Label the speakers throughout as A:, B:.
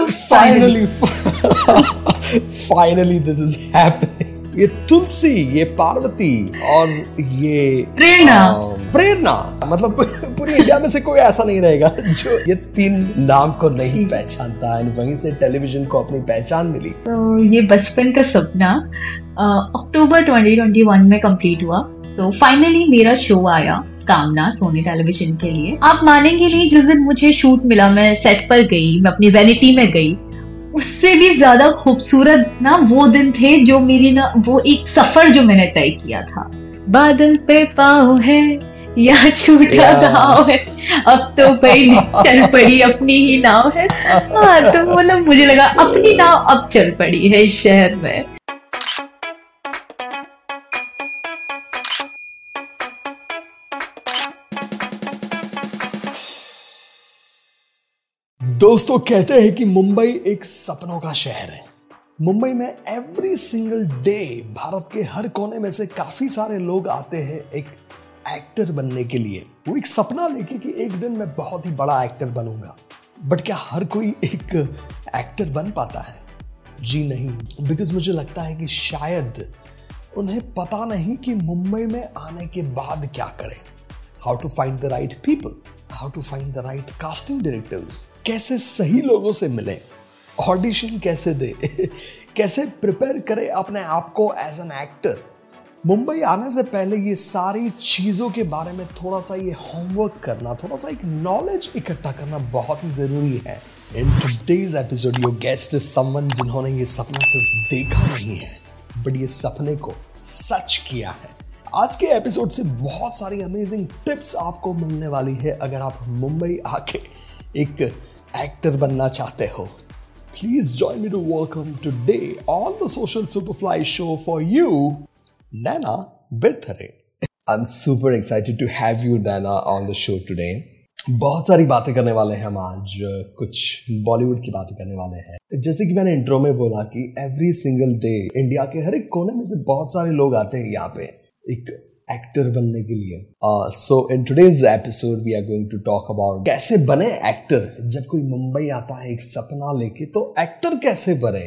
A: Finally finally this is happening ये तुलसी ये पार्वती और ये
B: प्रेरणा।
A: प्रेरणा। मतलब पूरी इंडिया में से कोई ऐसा नहीं रहेगा जो ये तीन नाम को नहीं पहचानता है। वहीं से टेलीविज़न को अपनी पहचान मिली।
B: तो ये बचपन का सपना अक्टूबर 2021 में कंप्लीट हुआ। तो फाइनली मेरा शो आया। कामना सोनी टेलीविज़न के लिए। आप मानेंगे नहीं जिस दिन मुझे शूट मिला मैं सेट पर गई मैं अपनी वैनिटी में गई उससे भी ज़्यादा खूबसूरत ना वो दिन थे जो मेरी ना वो एक सफ़र जो मैंने तय किया था। बादल पे पाओ है या छूटा गाँव है अब तो भाई चल पड़ी अपनी ही नाव है। हाँ तो मतलब मुझे लगा अपनी नाव अब चल पड़ी है इस शहर में।
A: दोस्तों कहते हैं कि मुंबई एक सपनों का शहर है। मुंबई में एवरी सिंगल डे भारत के हर कोने में से काफ़ी सारे लोग आते हैं एक एक्टर बनने के लिए। वो एक सपना लेके कि एक दिन मैं बहुत ही बड़ा एक्टर बनूँगा। बट क्या हर कोई एक एक्टर बन पाता है? जी नहीं बिकॉज़ मुझे लगता है कि शायद उन्हें पता नहीं कि मुंबई में आने के बाद क्या करें। How to find the right people how to find the right casting directors कैसे सही लोगों से मिले? ऑडिशन कैसे दे? कैसे प्रिपेयर करे अपने आप को एज एन एक्टर मुंबई आने से पहले ये सारी चीज़ों के बारे में थोड़ा सा ये होमवर्क करना, थोड़ा सा एक नॉलेज इकट्ठा करना बहुत ही ज़रूरी है। In today's episode your guest is someone जिन्होंने ये सपना सिर्फ़ देखा नहीं है बट ये सपने को सच किया है। आज के एपिसोड से बहुत सारी अमेजिंग टिप्स आपको मिलने वाली है अगर आप मुंबई आके एक एक्टर बनना चाहते हो। Please join me to welcome today on the social superfly show for you Naina Birthare I am super excited to have you Naina on the show today बहुत सारी बातें करने वाले हैं हम आज, कुछ बॉलीवुड की बातें करने वाले हैं। जैसे कि मैंने इंट्रो में बोला कि एवरी सिंगल डे इंडिया के हर एक कोने में से बहुत सारे लोग आते हैं यहाँ पे। एक एक्टर बनने के लिए। So in today's episode we are going to talk about कैसे बने एक्टर जब कोई मुंबई आता है एक सपना लेके तो एक्टर कैसे बने?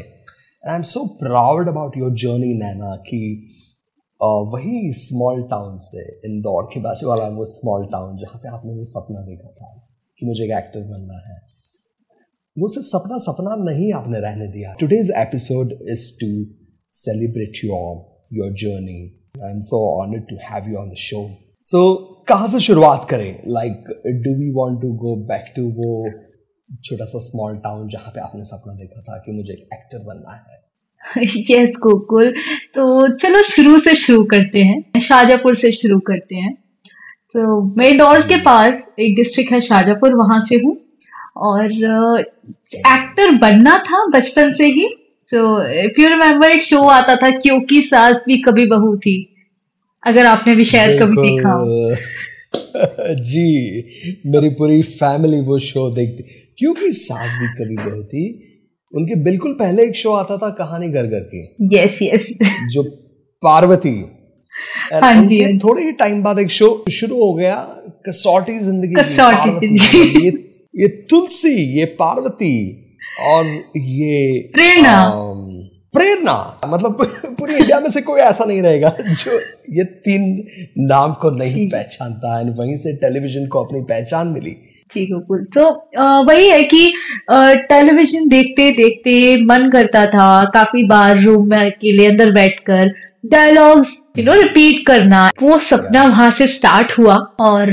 A: I am so proud about your journey Naina कि uh, वही स्मॉल टाउन से इंदौर के बाजू वाला वो स्मॉल टाउन जहाँ पे आपने वो सपना देखा था कि मुझे एक एक्टर बनना है। वो सिर्फ़ सपना सपना नहीं आपने रहने दिया। Today's episode is to celebrate your your journey am so honoured to have you on the show so कहाँ से शुरुआत करें? Like do we want to go back to वो छोटा सा स्मॉल टाउन जहाँ पे आपने सपना देखा था कि मुझे एक एक्टर बनना है?
B: यस गोकुल। तो चलो शुरू से शुरू करते हैं। शाजापुर से शुरू करते हैं। तो मैं इंदौर के पास एक डिस्ट्रिक्ट है, शाजापुर, वहाँ से हूँ। और एक्टर बनना था बचपन से ही। तो इफ़ यू रिमेम्बर एक शो आता था क्योंकि सास भी कभी बहू थी। अगर आपने भी शायद कभी देखा
A: जी मेरी पूरी फैमिली वो शो देखती। क्योंकि सास भी कभी बहू थी। उनके बिल्कुल पहले एक शो आता था कहानी घर घर की।
B: यस यस
A: जो पार्वती। हाँ जी हाँ थोड़े ही टाइम बाद एक शो शुरू हो गया कसौटी ज़िंदगी
B: कसौटी
A: ये ये तुलसी ये पार्वती। और ये
B: प्रेरणा।
A: प्रेरणा। मतलब पूरी इंडिया में से कोई ऐसा नहीं रहेगा जो ये तीन नाम को नहीं पहचानता है। वहीं से टेलीविज़न को अपनी पहचान मिली।
B: जी बिल्कुल। तो वही है कि टेलीविज़न देखते देखते मन करता था। काफ़ी बार रूम में अकेले अंदर बैठकर डायलॉग्स यू नो रिपीट करना वो सपना वहाँ से स्टार्ट हुआ। और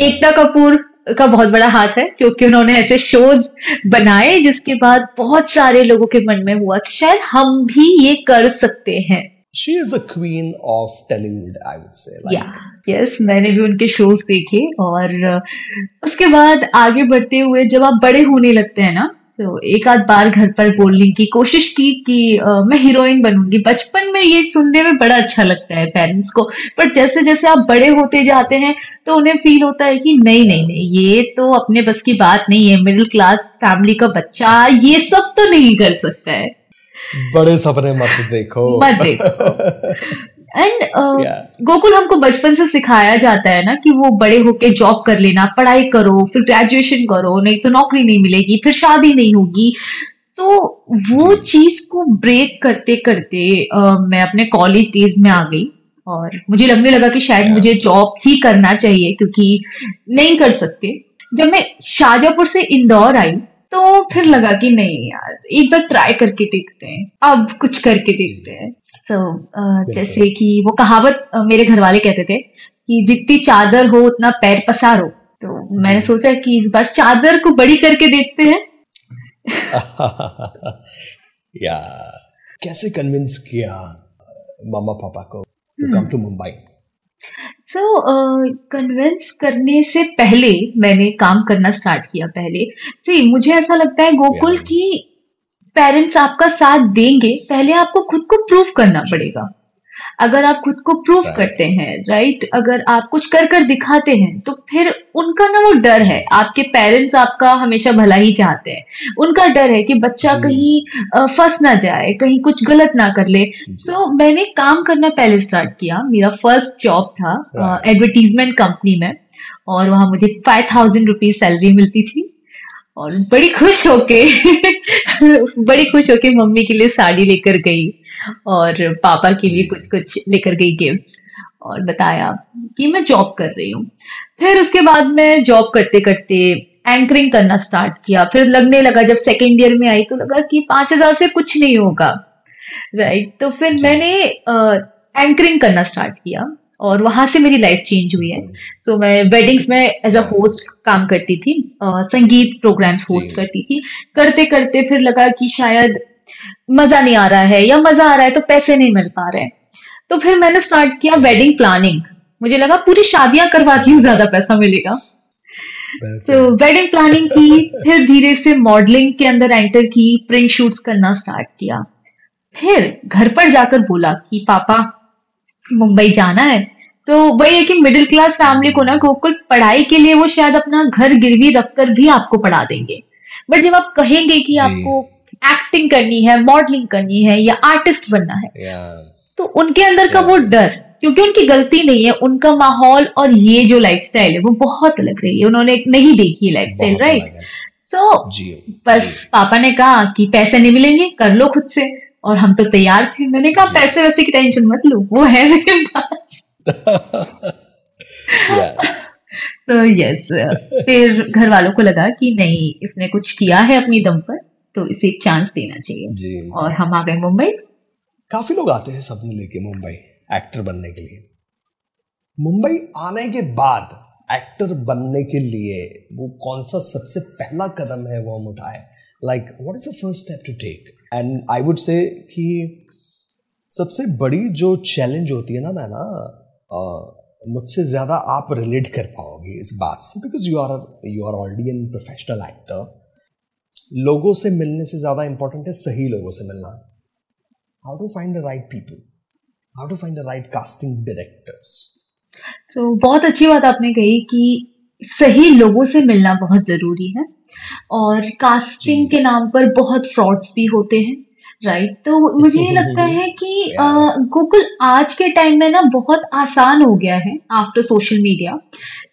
B: एकता कपूर का बहुत बड़ा हाथ है क्योंकि उन्होंने ऐसे शोज़ बनाए जिसके बाद बहुत सारे लोगों के मन में हुआ कि शायद हम भी ये कर सकते हैं
A: She is a queen of Tollywood, I would say.
B: Like. Yeah, yes, मैंने भी उनके शोज़ देखे और उसके बाद आगे बढ़ते हुए जब आप बड़े होने लगते हैं ना तो एक आध बार घर पर बोलने की कोशिश की कि आ, मैं हीरोइन बनूँगी। बचपन में ये सुनने में बड़ा अच्छा लगता है पेरेंट्स को। पर जैसे जैसे आप बड़े होते जाते हैं तो उन्हें फील होता है कि नहीं नहीं नहीं ये तो अपने बस की बात नहीं है। मिडिल क्लास फैमिली का बच्चा ये सब तो नहीं कर सकता है।
A: बड़े सपने मत देखो।
B: मत देखो। And uh, yeah. गोकुल हमको बचपन से सिखाया जाता है ना कि वो बड़े होके जॉब कर लेना पढ़ाई करो फिर ग्रेजुएशन करो नहीं तो नौकरी नहीं मिलेगी फिर शादी नहीं होगी। तो वो चीज़ को ब्रेक करते करते uh, मैं अपने कॉलेज डेज़ में आ गई और मुझे लगने लगा कि शायद yeah. मुझे जॉब ही करना चाहिए क्योंकि नहीं कर सकते। जब मैं शाहजहापुर से इंदौर आई तो फिर लगा कि नहीं यार एक बार ट्राई करके देखते हैं अब कुछ करके देखते हैं। तो uh, जैसे कि वो कहावत uh, मेरे घर वाले कहते थे कि जितनी चादर हो उतना पैर पसारो। तो मैंने सोचा कि इस बार चादर को बड़ी करके देखते हैं।
A: या कैसे कन्विंस किया मामा पापा को to come to Mumbai
B: so convince करने से पहले मैंने काम करना स्टार्ट किया पहले। सी मुझे ऐसा लगता है गोकुल yeah. की पेरेंट्स आपका साथ देंगे पहले आपको खुद को प्रूव करना पड़ेगा। अगर आप खुद को प्रूव करते हैं राइट अगर आप कुछ कर कर दिखाते हैं तो फिर उनका ना वो डर है। आपके पेरेंट्स आपका हमेशा भला ही चाहते हैं। उनका डर है कि बच्चा कहीं फंस ना जाए कहीं कुछ गलत ना कर ले। तो मैंने काम करना पहले स्टार्ट किया। मेरा फ़र्स्ट जॉब था एडवर्टीजमेंट कंपनी में और वहाँ मुझे फाइव थाउज़ेंड रुपीज़ सैलरी मिलती थी। और बड़ी खुश होके बड़ी खुश होके मम्मी के लिए साड़ी लेकर गई और पापा के लिए कुछ कुछ लेकर गई गिफ्ट और बताया कि मैं जॉब कर रही हूँ। फिर उसके बाद मैं जॉब करते करते एंकरिंग करना स्टार्ट किया। फिर लगने लगा जब सेकेंड ईयर में आई तो लगा कि पाँच हज़ार से कुछ नहीं होगा। राइट तो फिर मैंने एंकरिंग करना स्टार्ट किया। और वहाँ से मेरी लाइफ चेंज हुई है। सो so, मैं वेडिंग्स में एज अ होस्ट काम करती थी संगीत प्रोग्राम्स होस्ट करती थी। करते करते फिर लगा कि शायद मज़ा नहीं आ रहा है या मज़ा आ रहा है तो पैसे नहीं मिल पा रहे तो फिर मैंने स्टार्ट किया वेडिंग प्लानिंग मुझे लगा पूरी शादियाँ करवाती हूँ ज़्यादा पैसा मिलेगा। तो वेडिंग प्लानिंग की फिर धीरे से मॉडलिंग के अंदर एंटर की प्रिंट शूट्स करना स्टार्ट किया। फिर घर पर जाकर बोला कि पापा मुंबई जाना है। तो वही है कि मिडिल क्लास फैमिली को ना गोकुल पढ़ाई के लिए वो शायद अपना घर गिरवी रखकर भी आपको पढ़ा देंगे। बट जब आप कहेंगे कि आपको एक्टिंग करनी है मॉडलिंग करनी है या आर्टिस्ट बनना है तो उनके अंदर का वो डर क्योंकि उनकी गलती नहीं है उनका माहौल और ये जो लाइफस्टाइल है वो बहुत अलग रही है। उन्होंने नहीं देखी लाइफस्टाइल राइट सो बस पापा ने कहा कि पैसे नहीं मिलेंगे कर लो खुद से। और हम तो तैयार थे। मैंने कहा पैसे वैसे की टेंशन मत लो वो है मेरे पास। तो यस फिर घर वालों को लगा कि नहीं इसने कुछ किया है अपनी दम पर तो इसे एक चांस देना चाहिए। और हम आ गए मुंबई।
A: काफ़ी लोग आते हैं सपने लेके मुंबई एक्टर बनने के लिए। मुंबई आने के बाद एक्टर बनने के लिए वो कौन सा सबसे पहला कदम है वो हम उठाए? Like what is the first step to take and I would say कि सबसे बड़ी जो चैलेंज होती है ना मैं ना मुझसे ज़्यादा आप रिलेट कर पाओगे इस बात से because you are you are already an professional actor लोगों से मिलने से ज़्यादा इंपॉर्टेंट है सही लोगों से मिलना। How to find the right people how to find the right casting directors
B: तो बहुत अच्छी बात आपने कही कि सही लोगों से मिलना बहुत ज़रूरी है। और कास्टिंग के नाम पर बहुत फ्रॉड्स भी होते हैं राइट तो मुझे ये लगता है कि गूगल आज के टाइम में ना बहुत आसान हो गया है आफ्टर सोशल मीडिया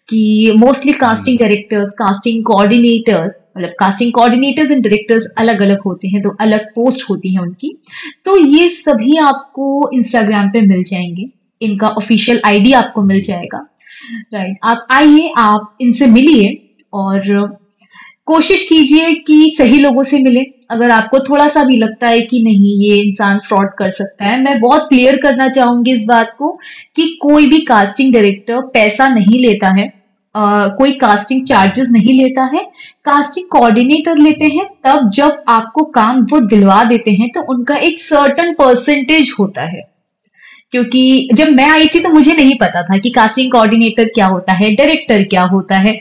B: कि mostly casting directors casting coordinators मतलब कास्टिंग कोऑर्डिनेटर्स एंड डायरेक्टर्स अलग अलग होते हैं तो अलग पोस्ट होती हैं उनकी। तो ये सभी आपको इंस्टाग्राम पे मिल जाएँगे इनका ऑफिशियल आईडी आपको मिल जाएगा राइट आप आइए आप इनसे मिलिए और कोशिश कीजिए कि सही लोगों से मिले। अगर आपको थोड़ा सा भी लगता है कि नहीं ये इंसान फ्रॉड कर सकता है मैं बहुत क्लियर करना चाहूँगी इस बात को कि कोई भी कास्टिंग डायरेक्टर पैसा नहीं लेता है आ, कोई कास्टिंग चार्जेस नहीं लेता है। कास्टिंग कोऑर्डिनेटर लेते हैं तब जब आपको काम वो दिलवा देते हैं तो उनका एक सर्टन परसेंटेज होता है। क्योंकि जब मैं आई थी तो मुझे नहीं पता था कि कास्टिंग कोऑर्डिनेटर क्या होता है डायरेक्टर क्या होता है।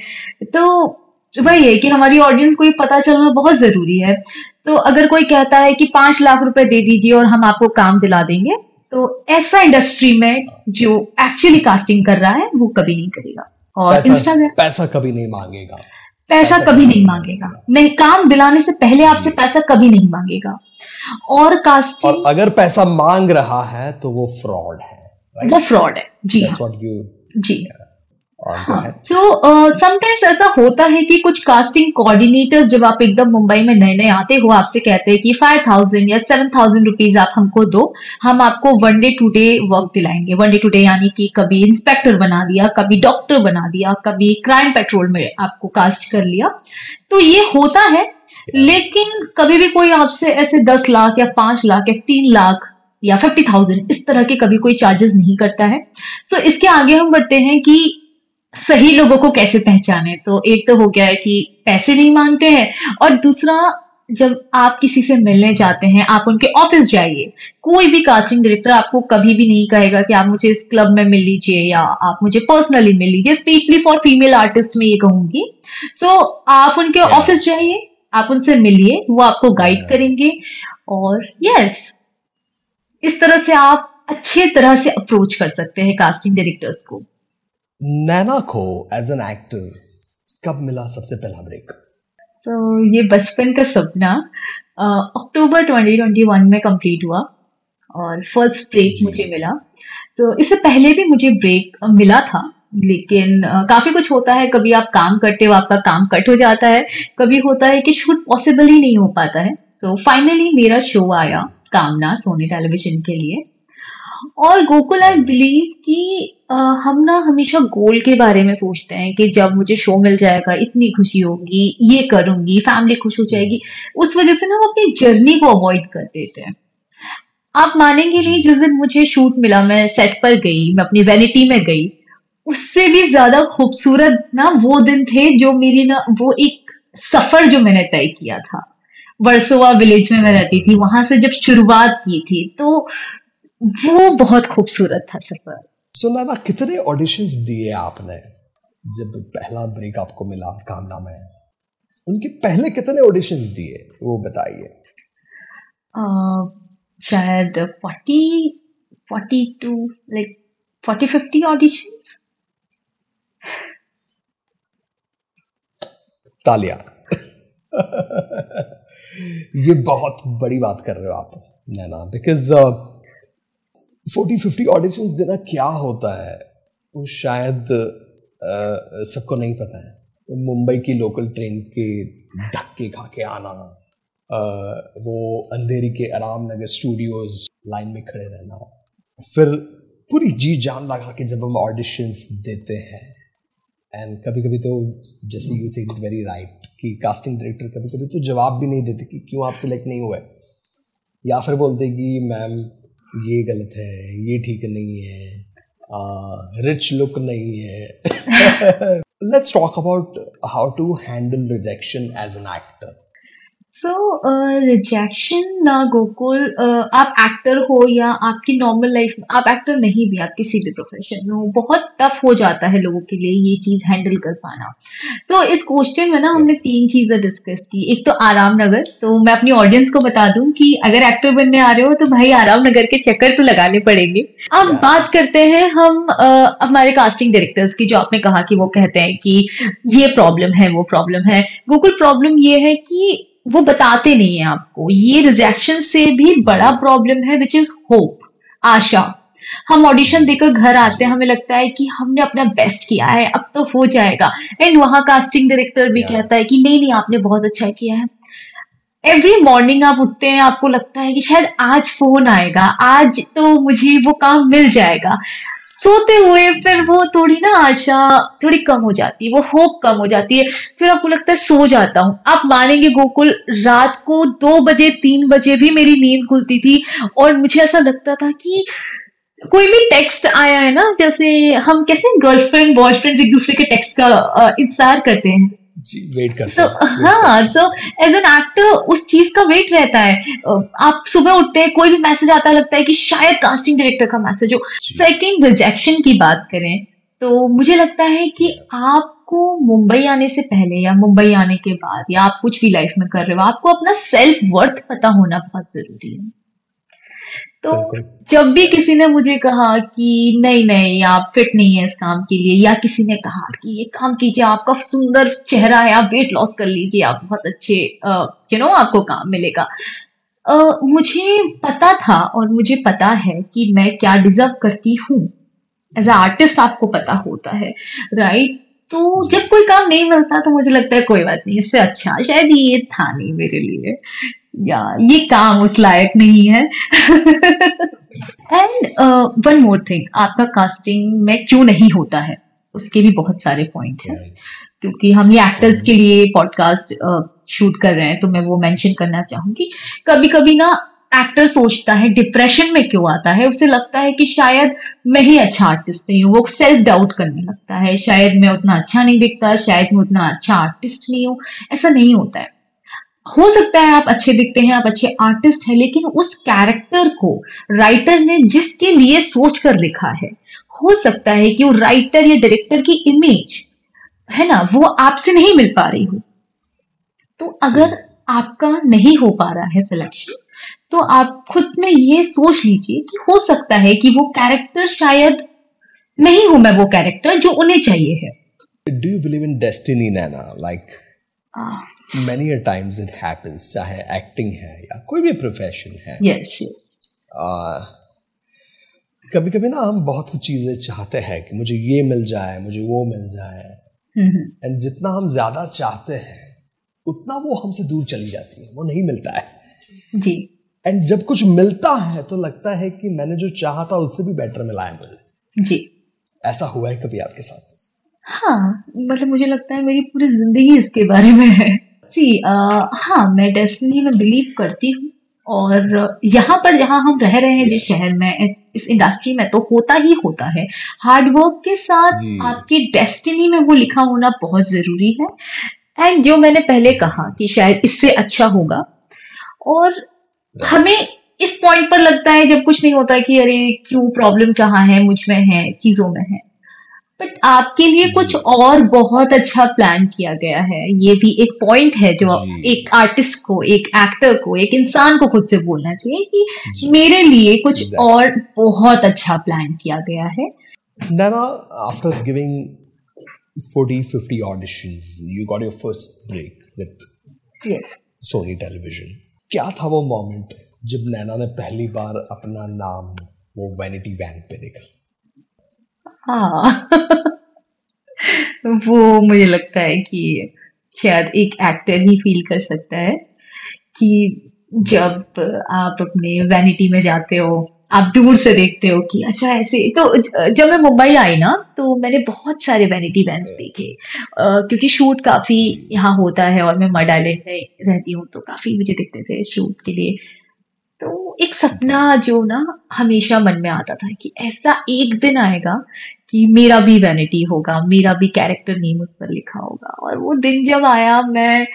B: तो वही ये कि हमारी ऑडियंस को ये पता चलना बहुत ज़रूरी है। तो अगर कोई कहता है कि पाँच लाख रुपए दे दीजिए और हम आपको काम दिला देंगे तो ऐसा इंडस्ट्री में जो एक्चुअली कास्टिंग कर रहा है वो कभी नहीं करेगा।
A: और इंस्टाग्राम पैसा कभी नहीं मांगेगा।
B: पैसा, पैसा कभी नहीं मांगेगा। नहीं काम दिलाने से पहले आपसे पैसा कभी नहीं मांगेगा। और कास्टिंग
A: और अगर पैसा मांग रहा है तो वो फ्रॉड है
B: वो फ्रॉड है। जी
A: you
B: जी. सो समटाइम्स ऐसा होता है कि कुछ कास्टिंग कोऑर्डिनेटर्स जब आप एकदम मुंबई में नए नए आते हो आपसे कहते हैं कि फाइव थाउज़ेंड या सेवन थाउज़ेंड रुपीज़ आप हमको दो हम आपको one day two day work दिलाएँगे। One day two day यानी कि कभी इंस्पेक्टर बना दिया कभी डॉक्टर बना दिया कभी क्राइम पेट्रोल में आपको कास्ट कर लिया। तो ये होता है लेकिन कभी भी कोई आपसे ऐसे दस लाख या पाँच लाख या तीन लाख या फिफ्टी थाउज़ेंड इस तरह के कभी कोई चार्जेस नहीं करता है। सो so, इसके आगे हम बढ़ते हैं कि सही लोगों को कैसे पहचाने तो एक तो हो गया है कि पैसे नहीं मांगते हैं और दूसरा जब आप किसी से मिलने जाते हैं आप उनके ऑफ़िस जाइए कोई भी कास्टिंग डायरेक्टर आपको कभी भी नहीं कहेगा कि आप मुझे इस क्लब में मिल लीजिए या आप मुझे पर्सनली मिल लीजिए स्पेशली फॉर फीमेल आर्टिस्ट में ये कहूँगी सो so, आप उनके ऑफ़िस yeah. जाइए आप उनसे मिलिए वो आपको गाइड yeah. करेंगे और यस yes, इस तरह से आप अच्छे तरह से अप्रोच कर सकते हैं कास्टिंग डायरेक्टर्स को
A: नैना को एज एन एक्टर कब मिला सबसे पहला ब्रेक
B: तो ये बचपन का सपना अक्टूबर 2021 में कंप्लीट हुआ और फ़र्स्ट ब्रेक मुझे मिला। तो इससे पहले भी मुझे ब्रेक मिला था लेकिन काफ़ी कुछ होता है। कभी आप काम करते हो आपका काम कट हो जाता है। कभी होता है कि शूट पॉसिबल ही नहीं हो पाता है। तो फाइनली मेरा शो आया कामना सोनी टेलीविज़न के लिए। और गोकुल आई बिलीव कि हम ना हमेशा गोल के बारे में सोचते हैं कि जब मुझे शो मिल जाएगा इतनी खुशी होगी ये करूँगी फैमिली खुश हो जाएगी। उस वजह से ना हम अपनी जर्नी को अवॉइड कर देते हैं। आप मानेंगे नहीं जिस दिन मुझे शूट मिला मैं सेट पर गई मैं अपनी वैनिटी में गई उससे भी ज़्यादा खूबसूरत ना वो दिन थे जो मेरी ना वो एक सफ़र जो मैंने तय किया था। वर्सोवा विलेज में मैं रहती थी वहाँ से जब शुरुआत की थी तो वो बहुत खूबसूरत था सफ़र।
A: सुना ना कितने ऑडिशंस दिए आपने जब पहला ब्रेक आपको मिला कामना में? उनके पहले कितने ऑडिशंस दिए वो बताइए।
B: शायद forty forty two like forty fifty auditions
A: तालिया। ये बहुत बड़ी बात कर रहे हो आप Naina because forty fifty audition देना क्या होता है वो शायद सबको नहीं पता है। मुंबई की लोकल ट्रेन के धक्के खा के आना आ, वो अंधेरी के आराम नगर स्टूडियोज लाइन में खड़े रहना। फिर पूरी जी जान लगा के जब हम ऑडिशंस देते हैं एंड कभी कभी तो जैसे यू इट वेरी राइट कि कास्टिंग डायरेक्टर कभी कभी तो जवाब भी नहीं देते कि क्यों आप सिलेक्ट नहीं हुए। या फिर बोलते कि मैम ये गलत है, ये ठीक नहीं है रिच लुक नहीं है। Let's talk about how to handle rejection as an actor
B: so rejection ना गोकुल आप एक्टर हो या आपकी नॉर्मल लाइफ में आप एक्टर नहीं भी आप किसी भी प्रोफेशन में हो बहुत टफ हो जाता है लोगों के लिए ये चीज़ हैंडल कर पाना। तो so, इस क्वेश्चन में ना हमने तीन चीज़ें डिस्कस की। एक तो आराम नगर तो मैं अपनी ऑडियंस को बता दूँ कि अगर एक्टर बनने आ रहे हो तो भाई आराम नगर के चक्कर तो लगाने पड़ेंगे। अब बात करते हैं हम uh, हमारे कास्टिंग डायरेक्टर्स की जो आपने कहा कि वो कहते हैं कि ये प्रॉब्लम है वो प्रॉब्लम है। गोकुल प्रॉब्लम ये है कि वो बताते नहीं है आपको। ये रिजेक्शन से भी बड़ा प्रॉब्लम है विच इज़ होप आशा। हम ऑडिशन देकर घर आते हैं हमें लगता है कि हमने अपना बेस्ट किया है अब तो हो जाएगा। एंड वहाँ कास्टिंग डायरेक्टर भी कहता है कि नहीं नहीं आपने बहुत अच्छा किया है। एवरी मॉर्निंग आप उठते हैं आपको लगता है कि शायद आज फ़ोन आएगा आज तो मुझे वो काम मिल जाएगा। सोते हुए फिर वो थोड़ी ना आशा थोड़ी कम हो जाती है वो होप कम हो जाती है। फिर आपको लगता है सो जाता हूँ। आप मानेंगे गोकुल, रात को दो बजे, तीन बजे भी मेरी नींद खुलती थी और मुझे ऐसा लगता था कि कोई भी टेक्स्ट आया है ना, जैसे हम कैसे गर्लफ्रेंड बॉयफ्रेंड एक दूसरे के टेक्स्ट का इंतज़ार करते हैं।
A: वेट करते
B: so, हैं हाँ सो एज एन एक्टर उस चीज़ का वेट रहता है। आप सुबह उठते हैं कोई भी मैसेज आता लगता है कि शायद कास्टिंग डायरेक्टर का मैसेज हो। सेकंड रिजेक्शन की बात करें तो मुझे लगता है कि आपको मुंबई आने से पहले या मुंबई आने के बाद या आप कुछ भी लाइफ में कर रहे हो आपको अपना सेल्फ वर्थ पता होना बहुत ज़रूरी है। तो जब भी किसी ने मुझे कहा कि नहीं नहीं आप फिट नहीं है इस काम के लिए या किसी ने कहा कि ये काम कीजिए आपका सुंदर चेहरा है आप वेट लॉस कर लीजिए आप बहुत अच्छे यू नो आपको काम मिलेगा। uh, मुझे पता था और मुझे पता है कि मैं क्या डिजर्व करती हूँ। एज ए आर्टिस्ट आपको पता होता है राइट तो जब कोई काम नहीं मिलता तो मुझे लगता है कोई बात नहीं इससे अच्छा शायद ये था नहीं मेरे लिए। या ये काम उस लायक नहीं है। एंड वन मोर थिंग आपका कास्टिंग में क्यों नहीं होता है? उसके भी बहुत सारे पॉइंट हैं। क्योंकि हम ये एक्टर्स के लिए पॉडकास्ट शूट uh, कर रहे हैं तो मैं वो मेंशन करना चाहूँगी। कभी कभी ना एक्टर सोचता है डिप्रेशन में क्यों आता है? उसे लगता है कि शायद मैं ही अच्छा आर्टिस्ट नहीं हूँ। वो सेल्फ डाउट करने लगता है। शायद मैं उतना अच्छा नहीं दिखता शायद मैं उतना अच्छा आर्टिस्ट नहीं हूँ। ऐसा नहीं होता है। हो सकता है आप अच्छे दिखते हैं आप अच्छे आर्टिस्ट हैं लेकिन उस कैरेक्टर को राइटर ने जिसके लिए सोच कर लिखा है हो सकता है कि वो राइटर या डायरेक्टर की इमेज है ना वो आपसे नहीं मिल पा रही हो। तो अगर आपका नहीं हो पा रहा है सिलेक्शन तो आप खुद में ये सोच लीजिए कि हो सकता है कि वो कैरेक्टर शायद नहीं हूँ मैं वो कैरेक्टर जो उन्हें चाहिए है।
A: Do you believe in destiny Naina like many a times it happens चाहे एक्टिंग है या कोई भी प्रोफेशन है।
B: Yes, yes. uh,
A: कभी कभी ना हम बहुत कुछ चीज़ें चाहते हैं कि मुझे ये मिल जाए मुझे वो मिल जाए। And mm-hmm. जितना हम ज़्यादा चाहते हैं उतना वो हमसे दूर चली जाती है वो नहीं मिलता है।
B: जी।
A: एंड जब कुछ मिलता है तो लगता है कि मैंने जो चाहा था उससे भी बेटर मिला है मुझे।
B: जी।
A: ऐसा हुआ है कभी आपके साथ?
B: हाँ मतलब मुझे लगता है मेरी पूरी ज़िंदगी इसके बारे में है। सी हाँ मैं डेस्टिनी में बिलीव करती हूँ और यहाँ पर जहाँ हम रह रहे हैं जिस शहर में इस इंडस्ट्री में तो होता ही होता है। हार्डवर्क के साथ आपकी डेस्टिनी में वो लिखा होना बहुत ज़रूरी है। एंड जो मैंने पहले कहा कि शायद इससे अच्छा होगा और हमें इस पॉइंट पर लगता है जब कुछ नहीं होता कि अरे क्यों प्रॉब्लम कहाँ है मुझमें है चीज़ों में है। बट आपके लिए कुछ और बहुत अच्छा प्लान किया गया है। ये भी एक पॉइंट है जो एक आर्टिस्ट को एक एक्टर को एक इंसान को खुद से बोलना चाहिए कि मेरे लिए कुछ exactly. और बहुत अच्छा प्लान किया गया है।
A: Nana, after giving 40 50 auditions you got your first break with
B: yes.
A: Sony Television. क्या था वो मोमेंट जब नैना ने पहली बार अपना नाम वो वैनिटी वैन पे देखा?
B: हाँ। वो मुझे लगता है कि शायद एक एक्टर ही फील कर सकता है कि जब आप अपने वैनिटी में जाते हो आप दूर से देखते हो कि अच्छा ऐसे तो जब मैं मुंबई आई ना तो मैंने बहुत सारे वैनिटी वैन्स देखे। क्योंकि शूट काफ़ी यहाँ होता है और मैं मड आइलैंड में रहती हूँ तो काफ़ी मुझे दिखते थे शूट के लिए। तो एक सपना जो ना हमेशा मन में आता था कि ऐसा एक दिन आएगा कि मेरा भी वैनिटी होगा मेरा भी कैरेक्टर नेम उस पर लिखा होगा। और वो दिन जब आया मैं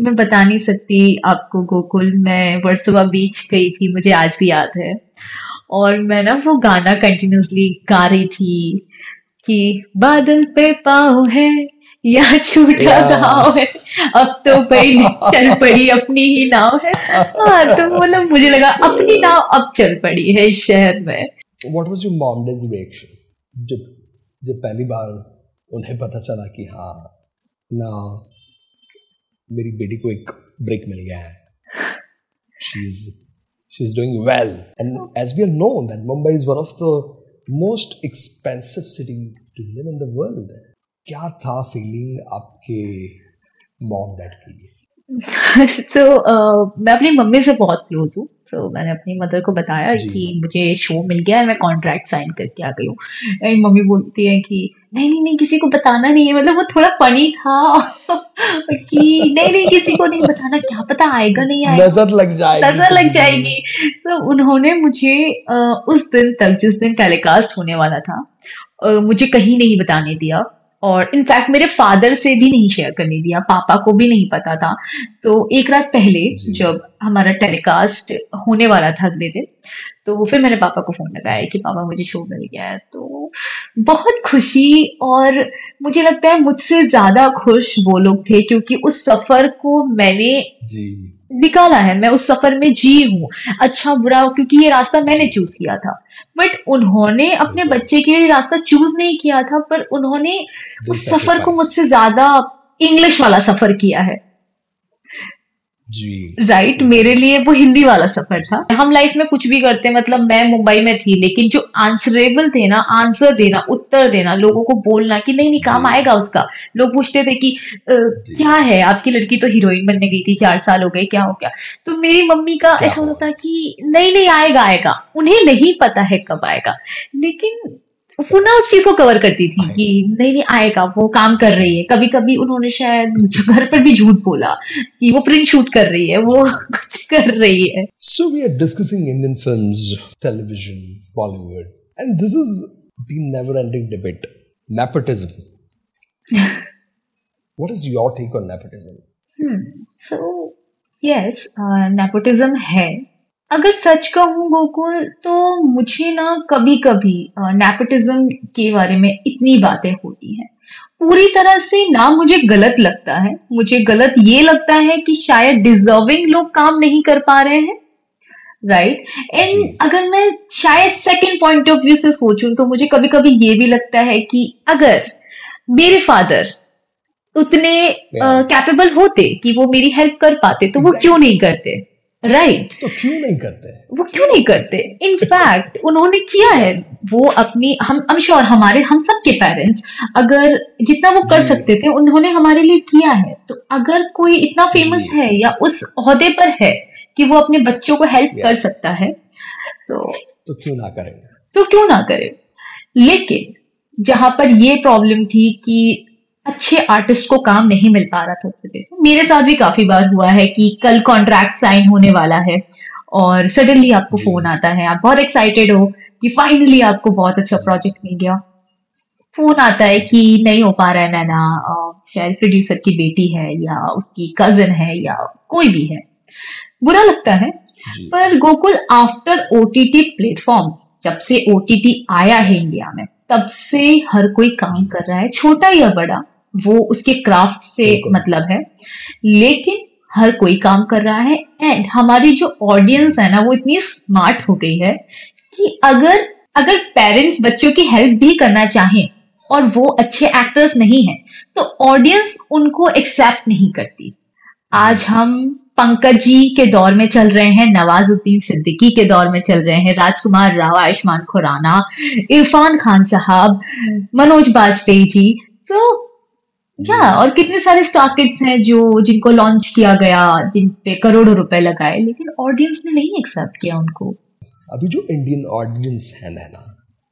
B: मैं बता नहीं सकती आपको गोकुल मैं वर्सोवा बीच गई थी मुझे आज भी याद है। और मैं ना वो गाना कंटिन्यूसली गा रही थी कि बादल पे पाओ है यह छोटा नाव है। अब तो भाई चल पड़ी अपनी ही नाव है। हाँ तो मतलब मुझे लगा अपनी नाव अब चल पड़ी है इस शहर में।
A: व्हाट वाज योर जब जब पहली बार उन्हें पता चला कि हाँ ना मेरी बेटी को एक ब्रेक मिल गया है। She is she is doing is one of the most expensive city to live in the world क्या था फीलिंग आपके मॉम डैड के लिए?
B: सो so, uh, मैं अपनी मम्मी से बहुत क्लोज हूँ तो so, मैंने अपनी मदर को बताया कि मुझे शो मिल गया है मैं कॉन्ट्रैक्ट साइन करके आ गई हूँ। मम्मी बोलती है कि नहीं नहीं नहीं किसी को बताना नहीं है। मतलब वो थोड़ा फनी था। कि नहीं नहीं किसी को नहीं बताना क्या पता आएगा नहीं आएगा?
A: नज़र लग जाएगी
B: नज़र लग जाएगी। तो उन्होंने मुझे उस दिन तक जिस दिन टेलीकास्ट होने वाला था मुझे कहीं नहीं बताने दिया। और इनफैक्ट मेरे फादर से भी नहीं शेयर करने दिया पापा को भी नहीं पता था। तो एक रात पहले जब हमारा टेलीकास्ट होने वाला था अगले दिन तो फिर मैंने पापा को फ़ोन लगाया कि पापा मुझे शो मिल गया है। तो बहुत खुशी और मुझे लगता है मुझसे ज़्यादा खुश वो लोग थे क्योंकि उस सफ़र को मैंने
A: जी।
B: निकाला है मैं उस सफ़र में जी हूँ अच्छा बुरा क्योंकि ये रास्ता मैंने चूज़ किया था। बट उन्होंने अपने बच्चे के लिए रास्ता चूज़ नहीं किया था पर उन्होंने उस सफ़र को मुझसे ज़्यादा इंग्लिश वाला सफ़र किया है।
A: जी।
B: Right right? मेरे लिए वो हिंदी वाला सफ़र था। हम लाइफ में कुछ भी करते मतलब मैं मुंबई में थी लेकिन जो आंसरेबल थे ना आंसर देना उत्तर देना लोगों को बोलना कि नहीं नहीं काम आएगा उसका। लोग पूछते थे कि क्या है? आपकी लड़की तो हीरोइन बनने गई थी चार साल हो गए क्या हो गया? तो मेरी मम्मी का ऐसा होता कि नहीं नहीं आएगा आएगा। उन्हें नहीं पता है कब आएगा। लेकिन वो ना उस चीज़ को कवर करती थी कि नहीं नहीं आएगा वो काम कर रही है। कभी कभी उन्होंने शायद घर पर भी झूठ बोला कि वो प्रिंट शूट कर रही है वो कुछ कर रही है।
A: So we are discussing Indian films television Bollywood and this is the never ending debate nepotism what is your take on nepotism?
B: Hmm. so yes uh, है। अगर सच कहूँ गोकुल तो मुझे ना कभी कभी नेपोटिज्म के बारे में इतनी बातें होती हैं। पूरी तरह से ना मुझे गलत लगता है। मुझे गलत ये लगता है कि शायद डिजर्विंग लोग काम नहीं कर पा रहे हैं राइट right? एंड अगर मैं शायद सेकंड पॉइंट ऑफ़ व्यू से सोचूं तो मुझे कभी कभी ये भी लगता है कि अगर मेरे फादर उतने कैपेबल uh, होते कि वो मेरी हेल्प कर पाते तो exactly. वो क्यों नहीं करते? Right right.
A: तो क्यों नहीं करते?
B: वो क्यों नहीं करते? इनफैक्ट उन्होंने किया है। वो अपनी हम हम श्योर हमारे हम सबके पेरेंट्स अगर जितना वो कर सकते थे उन्होंने हमारे लिए किया है। तो अगर कोई इतना फ़ेमस है या उस अहदे पर है कि वो अपने बच्चों को हेल्प कर सकता है तो
A: तो क्यों ना करें?
B: तो क्यों ना करे? लेकिन जहाँ पर ये प्रॉब्लम थी कि अच्छे आर्टिस्ट को काम नहीं मिल पा रहा था उस वजह से। मेरे साथ भी काफ़ी बार हुआ है कि कल कॉन्ट्रैक्ट साइन होने वाला है और सडनली आपको फ़ोन आता है। आप बहुत एक्साइटेड हो कि फाइनली आपको बहुत अच्छा प्रोजेक्ट मिल गया। फ़ोन आता है कि नहीं हो पा रहा है नैना शायद प्रोड्यूसर की बेटी है या उसकी कज़न है या कोई भी है। बुरा लगता है पर गोकुल आफ्टर ओटीटी प्लेटफॉर्म जब से ओटीटी आया है इंडिया में तब से हर कोई काम कर रहा है छोटा या बड़ा। वो उसके क्राफ्ट से मतलब है। लेकिन हर कोई काम कर रहा है एंड हमारी जो ऑडियंस है ना वो इतनी स्मार्ट हो गई है कि अगर अगर पेरेंट्स बच्चों की हेल्प भी करना चाहें और वो अच्छे एक्टर्स नहीं है तो ऑडियंस उनको एक्सेप्ट नहीं करती। आज हम पंकज जी के दौर में चल रहे हैं नवाजुद्दीन सिद्दीकी के दौर में चल रहे हैं राजकुमार राव आयुष्मान खुराना इरफान खान साहब मनोज बाजपेयी जी। तो या और कितने सारे स्टार्किट्स हैं जो जिनको लॉन्च किया गया जिन पे करोड़ों रुपए लगाए लेकिन ऑडियंस ने नहीं एक्सेप्ट किया उनको।
A: अभी जो इंडियन ऑडियंस है ना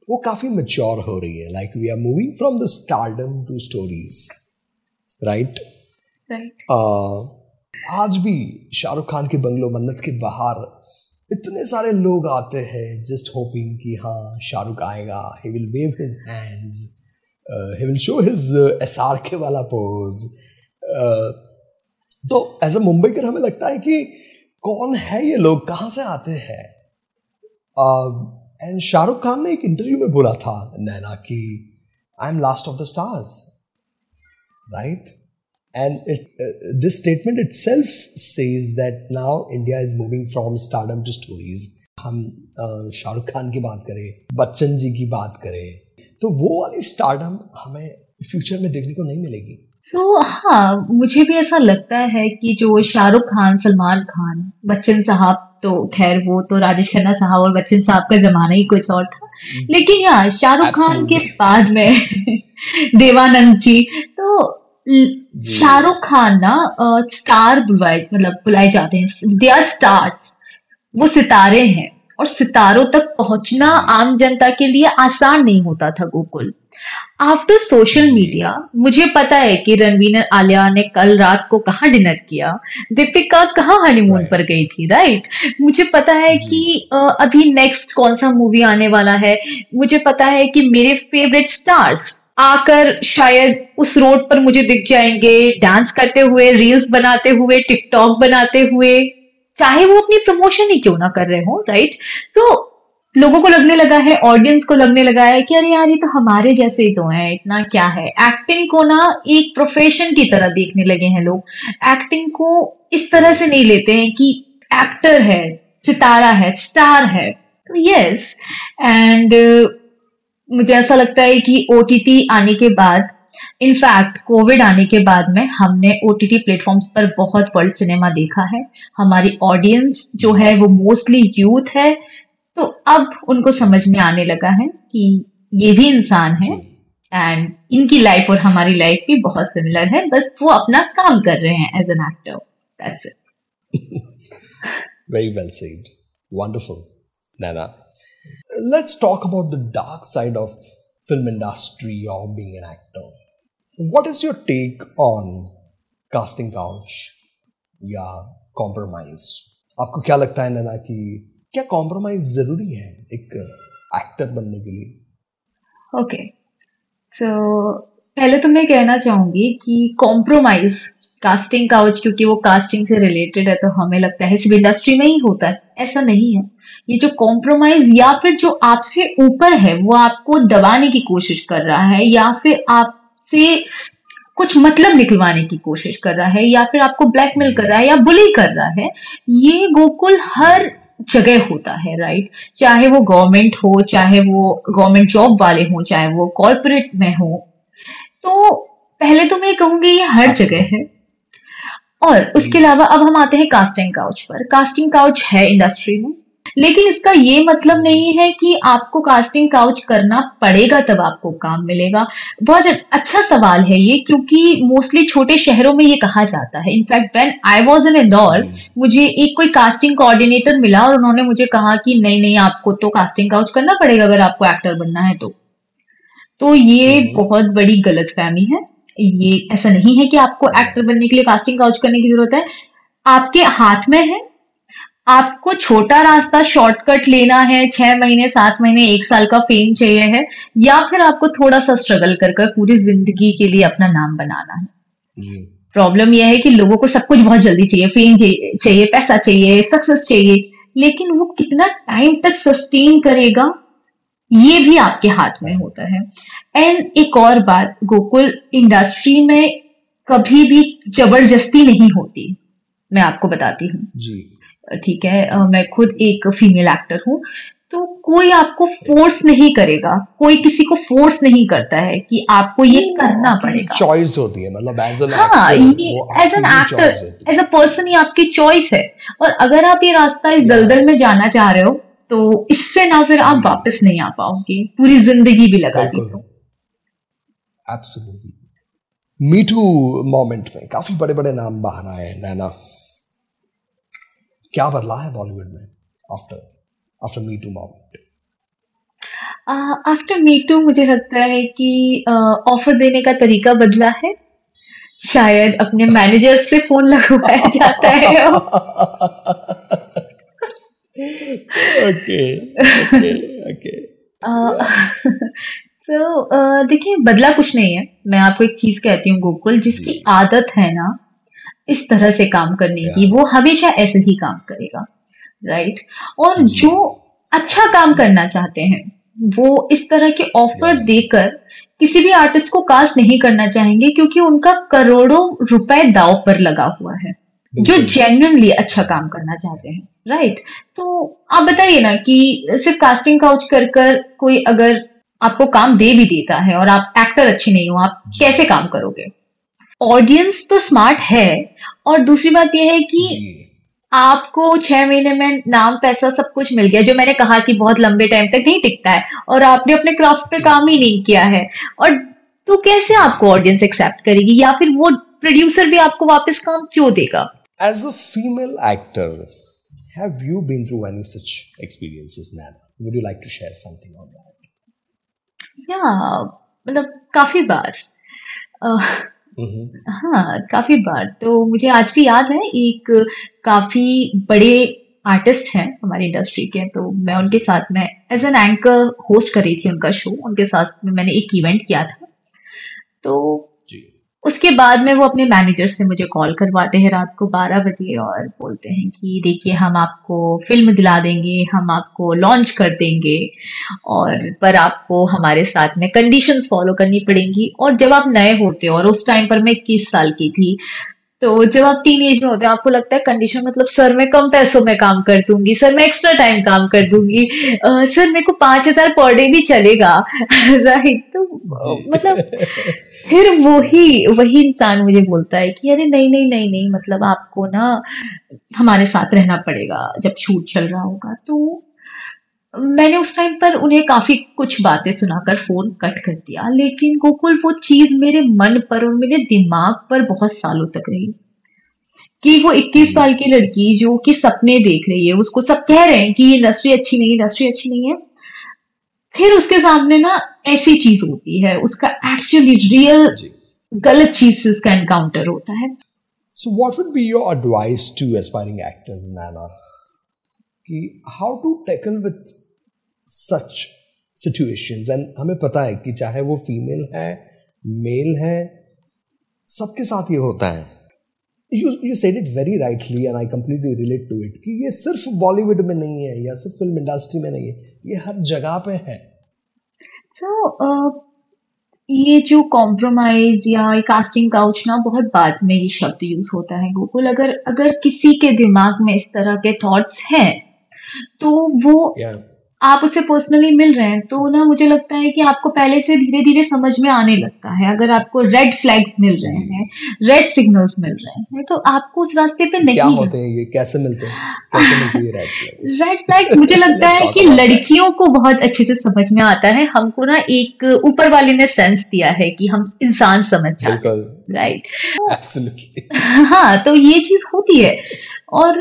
A: वो काफ़ी मेच्योर हो रही है। Like we are moving from the stardom to stories right
B: right
A: आज भी शाहरुख खान के बंगलो मन्नत के बाहर इतने सारे लोग आते हैं जस्ट होपिंग कि हाँ शाहरुख आएगा he will wave his hands he will show his S R K वाला पोज uh, तो एज अ मुंबई कर हमें लगता है कि कौन है ये लोग? कहाँ से आते हैं? एंड शाहरुख खान ने एक इंटरव्यू में बोला था नैना कि I am last of the stars right and it, uh, this statement itself says now India is moving from stardom to stories. हम शाहरुख खान की बात करें बच्चन जी की बात करें तो वो वाली स्टार्डम हमें फ्यूचर में देखने को नहीं मिलेगी।
B: तो so, हाँ मुझे भी ऐसा लगता है कि जो शाहरुख खान सलमान खान बच्चन साहब तो खैर वो तो राजेश खन्ना साहब और बच्चन साहब का जमाना ही कुछ और था। हम्म। लेकिन यहाँ शाहरुख खान के बाद में देवानंद जी तो शाहरुख खान ना स्टार बुलाए मतलब बुलाए जाते हैं। दे आर स्टार्स वो सितारे हैं। और सितारों तक पहुँचना आम जनता के लिए आसान नहीं होता था गोकुल। आफ्टर सोशल मीडिया मुझे पता है कि रणवीर आलिया ने कल रात को कहा डिनर किया? दीपिका कहाँ हनीमून पर गई थी राइट मुझे पता है कि अभी नेक्स्ट कौन सा मूवी आने वाला है? मुझे पता है कि मेरे फेवरेट स्टार्स आकर शायद उस रोड पर मुझे दिख जाएँगे। डांस करते हुए रील्स बनाते हुए टिकटॉक बनाते हुए। चाहे वो अपनी प्रमोशन ही क्यों ना कर रहे हो राइट सो लोगों को लगने लगा है ऑडियंस को लगने लगा है कि अरे यार, ये तो हमारे जैसे ही तो है, इतना क्या है? एक्टिंग को ना एक प्रोफेशन की तरह देखने लगे हैं लोग। एक्टिंग को इस तरह से नहीं लेते हैं कि एक्टर है, सितारा है स्टार है। तो यस एंड मुझे ऐसा लगता है कि ओटीटी आने के बाद इनफैक्ट कोविड आने के बाद में हमने ओ टी टी प्लेटफॉर्म्स पर बहुत वर्ल्ड सिनेमा देखा है। हमारी ऑडियंस जो है वो मोस्टली यूथ है। तो अब उनको समझ में आने लगा है कि ये भी इंसान है एंड इनकी लाइफ और हमारी लाइफ भी बहुत सिमिलर है। बस वो अपना काम कर रहे हैं as an actor that's it
A: very well said wonderful Naina let's talk about the dark side of film industry और being an actor what is your take on casting couch या कॉम्प्रोमाइज आपको क्या लगता है नैना कि क्या कॉम्प्रोमाइज ज़रूरी है एक एक्टर बनने के लिए?
B: Okay okay. सो so, पहले तो मैं कहना चाहूँगी कि कॉम्प्रोमाइज कास्टिंग काउच क्योंकि वो कास्टिंग से रिलेटेड है तो हमें लगता है सिर्फ़ इंडस्ट्री में ही होता है। ऐसा नहीं है। ये जो कॉम्प्रोमाइज या फिर जो आपसे ऊपर है वो आपको दबाने की कोशिश कर रहा है या फिर आपसे कुछ मतलब निकलवाने की कोशिश कर रहा है या फिर आपको ब्लैकमेल कर रहा है या बुली कर रहा है ये गोकुल हर जगह होता है राइट चाहे वो गवर्नमेंट हो चाहे वो गवर्नमेंट जॉब वाले हो चाहे वो कॉरपोरेट में हो तो पहले तो मैं कहूँगी ये हर जगह है। और उसके अलावा अब हम आते हैं कास्टिंग काउच पर। कास्टिंग काउच है इंडस्ट्री में। लेकिन इसका ये मतलब नहीं है कि आपको कास्टिंग काउच करना पड़ेगा तब आपको काम मिलेगा। बहुत अच्छा सवाल है ये क्योंकि मोस्टली छोटे शहरों में ये कहा जाता है। In fact when I was in Indore मुझे एक कोई कास्टिंग कोऑर्डिनेटर मिला और उन्होंने मुझे कहा कि नहीं नहीं आपको तो कास्टिंग काउच करना पड़ेगा अगर आपको एक्टर बनना है तो। तो ये बहुत बड़ी गलत फहमी है। ये ऐसा नहीं है कि आपको एक्टर बनने के लिए कास्टिंग काउच करने की ज़रूरत है। आपके हाथ में है आपको छोटा रास्ता शॉर्टकट लेना है छह महीने सात महीने एक साल का फेम चाहिए है या फिर आपको थोड़ा सा स्ट्रगल कर कर पूरी ज़िंदगी के लिए अपना नाम बनाना है। प्रॉब्लम यह है कि लोगों को सब कुछ बहुत जल्दी चाहिए फेम चाहिए पैसा चाहिए सक्सेस चाहिए लेकिन वो कितना टाइम तक सस्टेन करेगा ये भी आपके हाथ में होता है। एंड एक और बात गोकुल इंडस्ट्री में कभी भी ज़बरदस्ती नहीं होती मैं आपको बताती हूँ। ठीक है मैं खुद एक फीमेल एक्टर हूँ तो कोई आपको फोर्स नहीं करेगा कोई किसी को फोर्स नहीं करता है कि आपको ये करना पड़ेगा।
A: चॉइस होती है मतलब एज एन
B: हाँ as an actor as a person ये आपकी चॉइस है। और अगर आप ये रास्ता इस दलदल में जाना चाह रहे हो तो इससे ना फिर आप वापस नहीं आ पाओगे पूरी ज़िंदगी भी लगा दी तो।
A: मीटू मोमेंट में काफ़ी बड़े बड़े नाम बाहर आए हैं नैना। क्या बदला है बॉलीवुड में after after me too moment
B: after me too मुझे लगता है कि ऑफ़र uh, देने का तरीका बदला है। शायद अपने मैनेजर से फ़ोन लगवाया जाता है।
A: ओके ओके
B: तो देखिए बदला कुछ नहीं है। मैं आपको एक चीज़ कहती हूँ गोकुल जिसकी आदत है ना इस तरह से काम करने की वो हमेशा ऐसे ही काम करेगा राइट और जो। अच्छा काम करना चाहते हैं वो इस तरह के ऑफ़र देकर किसी भी आर्टिस्ट को कास्ट नहीं करना चाहेंगे क्योंकि उनका करोड़ों रुपए दाव पर लगा हुआ है जो जेन्युइनली अच्छा काम करना चाहते हैं राइट तो आप बताइए ना कि सिर्फ़ कास्टिंग काउच कर कर कोई अगर आपको काम दे भी देता है और आप एक्टर अच्छे नहीं हो आप कैसे काम करोगे? ऑडियंस तो स्मार्ट है। और दूसरी बात यह है कि आपको छह महीने में नाम पैसा सब कुछ मिल गया जो मैंने कहा कि बहुत लंबे टाइम तक नहीं टिकता है और आपने अपने क्राफ्ट पे काम ही नहीं किया है। और तो कैसे आपको ऑडियंस एक्सेप्ट करेगी? या फिर वो प्रोड्यूसर भी आपको वापस काम क्यों देगा?
A: As a female actor have you been through any such experiences Naina would you like to share something on that
B: या मतलब काफ़ी बार। uh, हाँ काफ़ी बार। तो मुझे आज भी याद है, एक काफ़ी बड़े आर्टिस्ट हैं हमारी इंडस्ट्री के तो मैं उनके साथ में एज एन एंकर होस्ट कर रही थी उनका शो उनके साथ में मैंने एक इवेंट किया था। तो उसके बाद में वो अपने मैनेजर से मुझे कॉल करवाते हैं रात को 12 बजे और बोलते हैं कि, देखिए, हम आपको फ़िल्म दिला देंगे, हम आपको लॉन्च कर देंगे और पर आपको हमारे साथ में कंडीशंस फॉलो करनी पड़ेंगी। और जब आप नए होते हो, और उस टाइम पर मैं इक्कीस साल की थी तो जब आप टीन एज में होते हैं आपको लगता है कंडीशन मतलब सर मैं कम पैसों में काम कर दूँगी सर मैं एक्स्ट्रा टाइम काम कर दूँगी। आ, सर मेरे को पाँच हज़ार पर डे भी चलेगा। राइट तो मतलब फिर वही वही इंसान मुझे बोलता है कि अरे नहीं नहीं नहीं नहीं मतलब आपको ना हमारे साथ रहना पड़ेगा जब छूट चल रहा होगा। तो मैंने उस टाइम पर उन्हें काफ़ी कुछ बातें सुनाकर फ़ोन कट कर दिया लेकिन गोकुल वो चीज़ मेरे मन पर और मेरे दिमाग पर बहुत सालों तक रही। कि वो 21 साल की लड़की जो कि सपने देख रही है उसको सब कह रहे हैं कि ये इंडस्ट्री अच्छी नहीं इंडस्ट्री अच्छी नहीं है। फिर उसके सामने ना ऐसी चीज़ होती है उसका एक्चुअली रियल गलत चीज़ से उसका एनकाउंटर होता है।
A: So what would be your advice to aspiring actors Naina कि how to tackle with such situations and हमें पता है कि चाहे वो फीमेल है मेल है सबके साथ ये होता है। You you said it very rightly and I completely relate to it कि ये सिर्फ़ बॉलीवुड में नहीं है या सिर्फ़ फ़िल्म इंडस्ट्री में नहीं है ये हर जगह पे है।
B: तो so, uh, ये जो कॉम्प्रोमाइज या कास्टिंग काउच ना बहुत बाद में ये शब्द यूज़ होता है गोकुल अगर अगर किसी के दिमाग में इस तरह के थॉट्स हैं तो वो yeah. आप उसे पर्सनली मिल रहे हैं तो ना मुझे लगता है कि आपको पहले से धीरे धीरे समझ में आने लगता है। अगर आपको रेड फ्लैग्स मिल रहे हैं रेड सिग्नल्स मिल रहे हैं तो आपको उस रास्ते पे नहीं
A: क्या होते हैं ये? कैसे मिलते हैं? कैसे मिलते हैं रेड फ्लैग्स
B: रेड फ्लैग मुझे लगता है कि लड़कियों को बहुत अच्छे से समझ में आता है। हमको ना एक ऊपर वाले ने सेंस दिया है कि हम इंसान समझ जाते राइट हाँ तो ये चीज़ होती है। और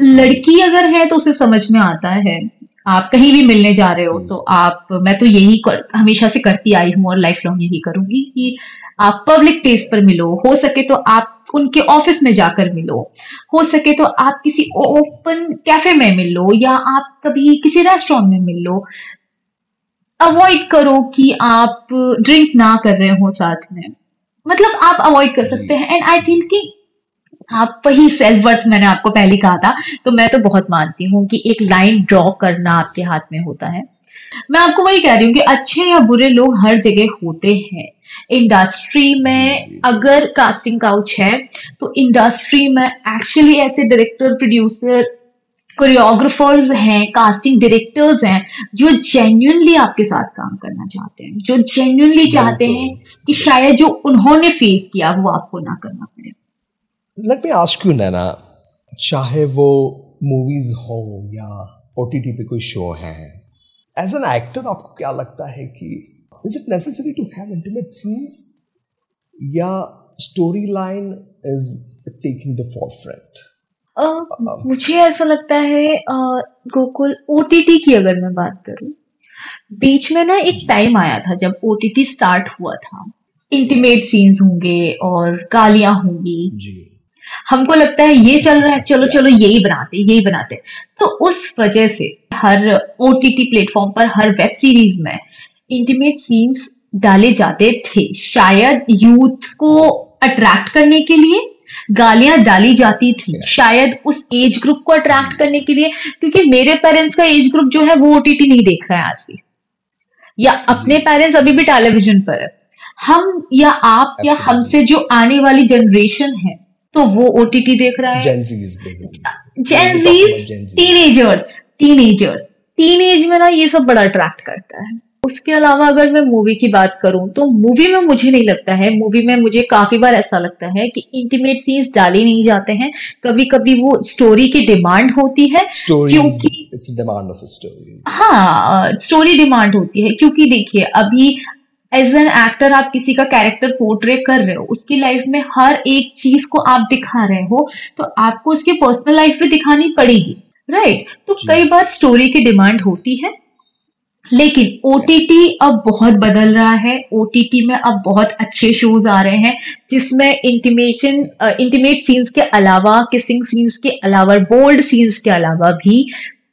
B: लड़की अगर है तो उसे समझ में आता है। आप कहीं भी मिलने जा रहे हो हम्म। तो आप मैं तो यही कर, हमेशा से करती आई हूँ और लाइफ लॉन्ग यही करूँगी कि आप पब्लिक प्लेस पर मिलो हो सके तो आप उनके ऑफ़िस में जाकर मिलो हो सके तो आप किसी ओपन कैफ़े में मिल लो या आप कभी किसी रेस्टोरेंट में मिल लो अवॉइड करो कि आप ड्रिंक ना कर रहे हो साथ में मतलब आप अवॉइड कर सकते हैं एंड आई थिंक कि आप वही सेल्फ वर्थ मैंने आपको पहले कहा था तो मैं तो बहुत मानती हूँ कि एक लाइन ड्रॉ करना आपके हाथ में होता है। मैं आपको वही कह रही हूँ कि अच्छे या बुरे लोग हर जगह होते हैं। इंडस्ट्री में अगर कास्टिंग काउच है तो इंडस्ट्री में एक्चुअली ऐसे डायरेक्टर प्रोड्यूसर कोरियोग्राफर्स हैं कास्टिंग डायरेक्टर्स हैं जो जेन्युइनली आपके साथ काम करना चाहते हैं। जो जेन्युइनली चाहते हैं कि शायद जो उन्होंने फेस किया वो आपको ना करना पड़े।
A: Let me ask you Naina चाहे वो मूवीज़ हो या ओ टी टी पे कोई शो है एज एन एक्टर आपको क्या लगता है कि is it necessary to have intimate scenes या story line is taking the forefront
B: मुझे ऐसा लगता है गोकुल ओ टी टी की अगर मैं बात करूँ बीच में ना एक टाइम आया था जब ओ टी टी स्टार्ट हुआ था। इंटीमेट सीन्स होंगे और गालियाँ होंगी। जी। हमको लगता है ये चल रहा है चलो चलो यही बनाते यही बनाते तो उस वजह से हर ओ टी टी प्लेटफॉर्म पर हर वेब सीरीज़ में इंटीमेट सीन्स डाले जाते थे। शायद यूथ को अट्रैक्ट करने के लिए गालियाँ डाली जाती थी। शायद उस एज ग्रुप को अट्रैक्ट करने के लिए क्योंकि मेरे पेरेंट्स का एज ग्रुप जो है वो ओटीटी नहीं देख रहा है आज भी। या अपने पेरेंट्स अभी भी टेलीविज़न पर है। हम या आप या हमसे जो आने वाली जनरेशन है तो वो ओटीटी देख रहा है। टीनेजर्स टीनेजर्स टीनेज में ना ये सब बड़ा अट्रैक्ट करता है। उसके अलावा अगर मैं मूवी की बात करूँ तो मूवी में मुझे नहीं लगता है। मूवी में मुझे काफ़ी बार ऐसा लगता है कि इंटीमेट सीन्स डाले नहीं जाते हैं। कभी कभी वो स्टोरी की डिमांड होती है
A: क्योंकि डिमांड ऑफ़
B: स्टोरी हाँ स्टोरी डिमांड होती है। क्योंकि देखिए अभी एज एन एक्टर आप किसी का कैरेक्टर पोर्ट्रे कर रहे हो उसकी लाइफ में हर एक चीज़ को आप दिखा रहे हो तो आपको उसकी पर्सनल लाइफ भी दिखानी पड़ेगी राइट right? तो कई बार स्टोरी की डिमांड होती है लेकिन OTT अब बहुत बदल रहा है OTT में अब बहुत अच्छे शोज़ आ रहे हैं जिसमें इंटीमेशन इंटीमेट सीन्स के अलावा किसिंग सीन्स के अलावा बोल्ड सीन्स के अलावा भी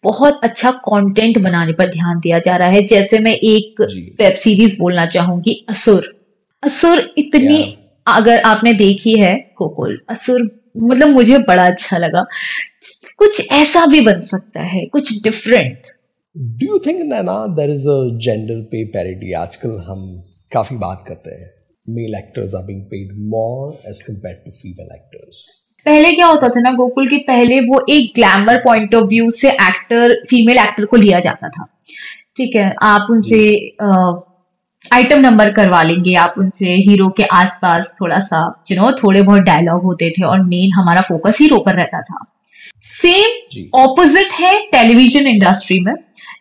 B: बहुत अच्छा कंटेंट बनाने पर ध्यान दिया जा रहा है। जैसे मैं एक वेब सीरीज़ बोलना चाहूँगी असुर। असुर इतनी अगर आपने देखी है कोकुल असुर मतलब मुझे बड़ा अच्छा लगा। कुछ ऐसा भी बन सकता है कुछ different
A: do you think Naina there is a gender pay parity आजकल हम काफ़ी बात करते हैं। Male actors are being paid more as compared to female actors?
B: पहले क्या होता था ना गोकुल के पहले वो एक ग्लैमर पॉइंट ऑफ़ व्यू से एक्टर फीमेल एक्टर को लिया जाता था। ठीक है आप उनसे आइटम नंबर करवा लेंगे आप उनसे हीरो के आसपास थोड़ा सा यू नो थोड़े बहुत डायलॉग होते थे और मेन हमारा फोकस हीरो पर रहता था। सेम ऑपोजिट है टेलीविज़न इंडस्ट्री में।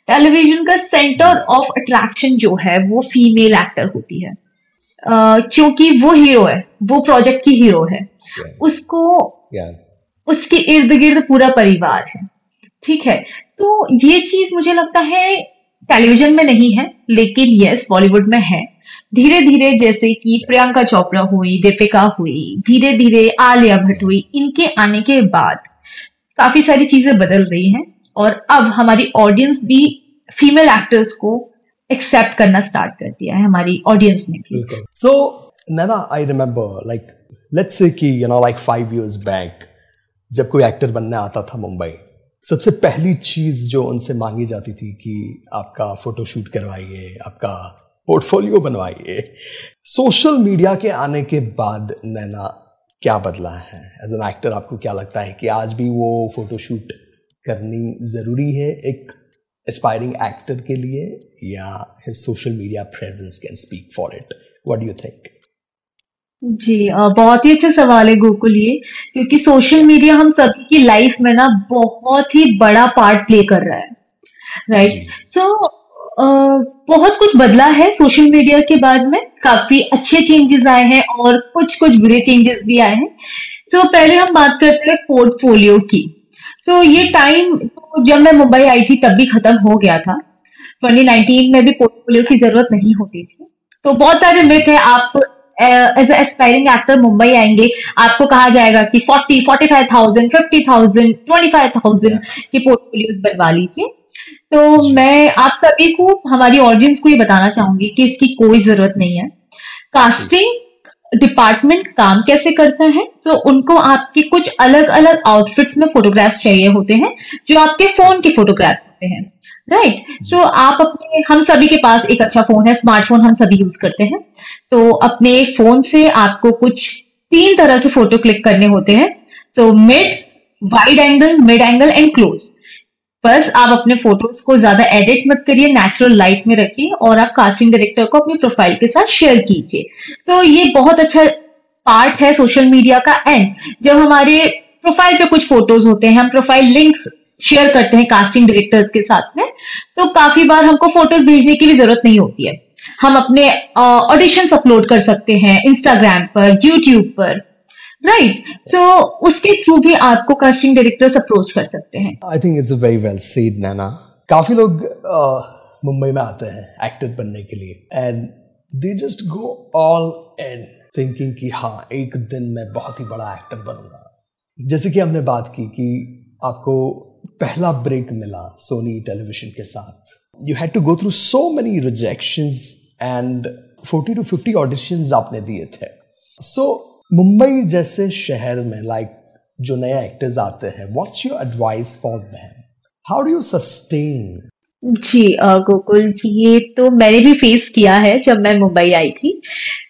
B: टेलीविज़न का सेंटर ऑफ़ अट्रैक्शन जो है वो फीमेल एक्टर होती है। क्योंकि वो हीरो है वो प्रोजेक्ट की हीरो है. उसको उसके इर्द गिर्द पूरा परिवार है। ठीक है? तो ये चीज़ मुझे लगता है टेलीविज़न में नहीं है लेकिन यस बॉलीवुड में है। धीरे धीरे जैसे कि प्रियंका चोपड़ा हुई दीपिका हुई धीरे धीरे आलिया भट्ट हुई इनके आने के बाद काफ़ी सारी चीज़ें बदल रही हैं और अब हमारी ऑडियंस भी फीमेल एक्टर्स को एक्सेप्ट करना स्टार्ट कर दिया है हमारी ऑडियंस ने भी।
A: So Naina I remember like let's say कि you know like five years back जब कोई एक्टर बनने आता था मुंबई, सबसे पहली चीज़ जो उनसे मांगी जाती थी कि आपका फोटोशूट करवाइए, आपका पोर्टफोलियो बनवाइए सोशल मीडिया के आने के बाद नैना क्या बदला है? एज एन एक्टर आपको क्या लगता है कि आज भी वो फोटोशूट करनी ज़रूरी है एक एस्पायरिंग एक्टर के लिए या social media presence can speak for it what do you think
B: जी बहुत ही अच्छा सवाल है गोकुल ये क्योंकि सोशल मीडिया हम सभी की लाइफ में ना बहुत ही बड़ा पार्ट प्ले कर रहा है राइट सो so, बहुत कुछ बदला है सोशल मीडिया के बाद में काफ़ी अच्छे चेंजेस आए हैं और कुछ कुछ बुरे चेंजेस भी आए हैं। सो so, पहले हम बात करते हैं पोर्टफोलियो की। तो ये टाइम तो जब मैं मुंबई आई थी तब भी खत्म हो गया था। 2019 में भी पोर्टफोलियो की ज़रूरत नहीं होती थी। तो बहुत सारे मिथ है आप एज एस्पायरिंग एक्टर मुंबई आएँगे आपको कहा जाएगा कि 40, 45,000, 50,000, 25,000 के पोर्टफोलियोज बनवा लीजिए। तो मैं आप सभी को हमारी ऑडियंस को ये बताना चाहूँगी कि इसकी कोई ज़रूरत नहीं है। कास्टिंग डिपार्टमेंट काम कैसे करता है? तो उनको आपके कुछ अलग अलग आउटफिट्स में फोटोग्राफ्स चाहिए होते हैं जो आपके फ़ोन के फोटोग्राफ होते हैं। Right right? तो आप अपने, हम सभी के पास एक अच्छा फ़ोन है स्मार्टफ़ोन हम सभी यूज़ करते हैं। तो अपने फ़ोन से आपको कुछ तीन तरह से फ़ोटो क्लिक करने होते हैं। So mid wide angle mid angle and close बस आप अपने फ़ोटोज़ को ज़्यादा एडिट मत करिए नेचुरल लाइट में रखिए और आप कास्टिंग डायरेक्टर को अपनी प्रोफ़ाइल के साथ शेयर कीजिए। तो ये बहुत अच्छा पार्ट है सोशल मीडिया का एंड जब हमारे प्रोफ़ाइल पे कुछ फ़ोटोज़ होते हैं, हम प्रोफ़ाइल लिंक्स शेयर करते हैं कास्टिंग डायरेक्टर्स के साथ में तो काफ़ी बार हमको फ़ोटोज़ भेजने की भी ज़रूरत नहीं होती है। हम अपने ऑडिशन अपलोड कर सकते हैं इंस्टाग्राम पर यूट्यूब पर राइट सो उसके थ्रू भी आपको कास्टिंग डायरेक्टर्स अप्रोच कर सकते हैं।
A: I think it's very well said Naina काफ़ी लोग मुंबई में आते हैं एक्टर बनने के लिए and they just go all and thinking कि हाँ एक दिन मैं बहुत ही बड़ा एक्टर बनूँगा। जैसे कि हमने बात की कि आपको पहला ब्रेक मिला सोनी टेलीविज़न के साथ। You had to go through so many rejection and 40 to fifty audition आपने दिए थे। सो so, मुंबई जैसे शहर में लाइक जो नया एक्टर्स आते हैं what's your advice for them how do you sustain
B: जी गोकुल जी ये तो मैंने भी फेस किया है जब मैं मुंबई आई थी।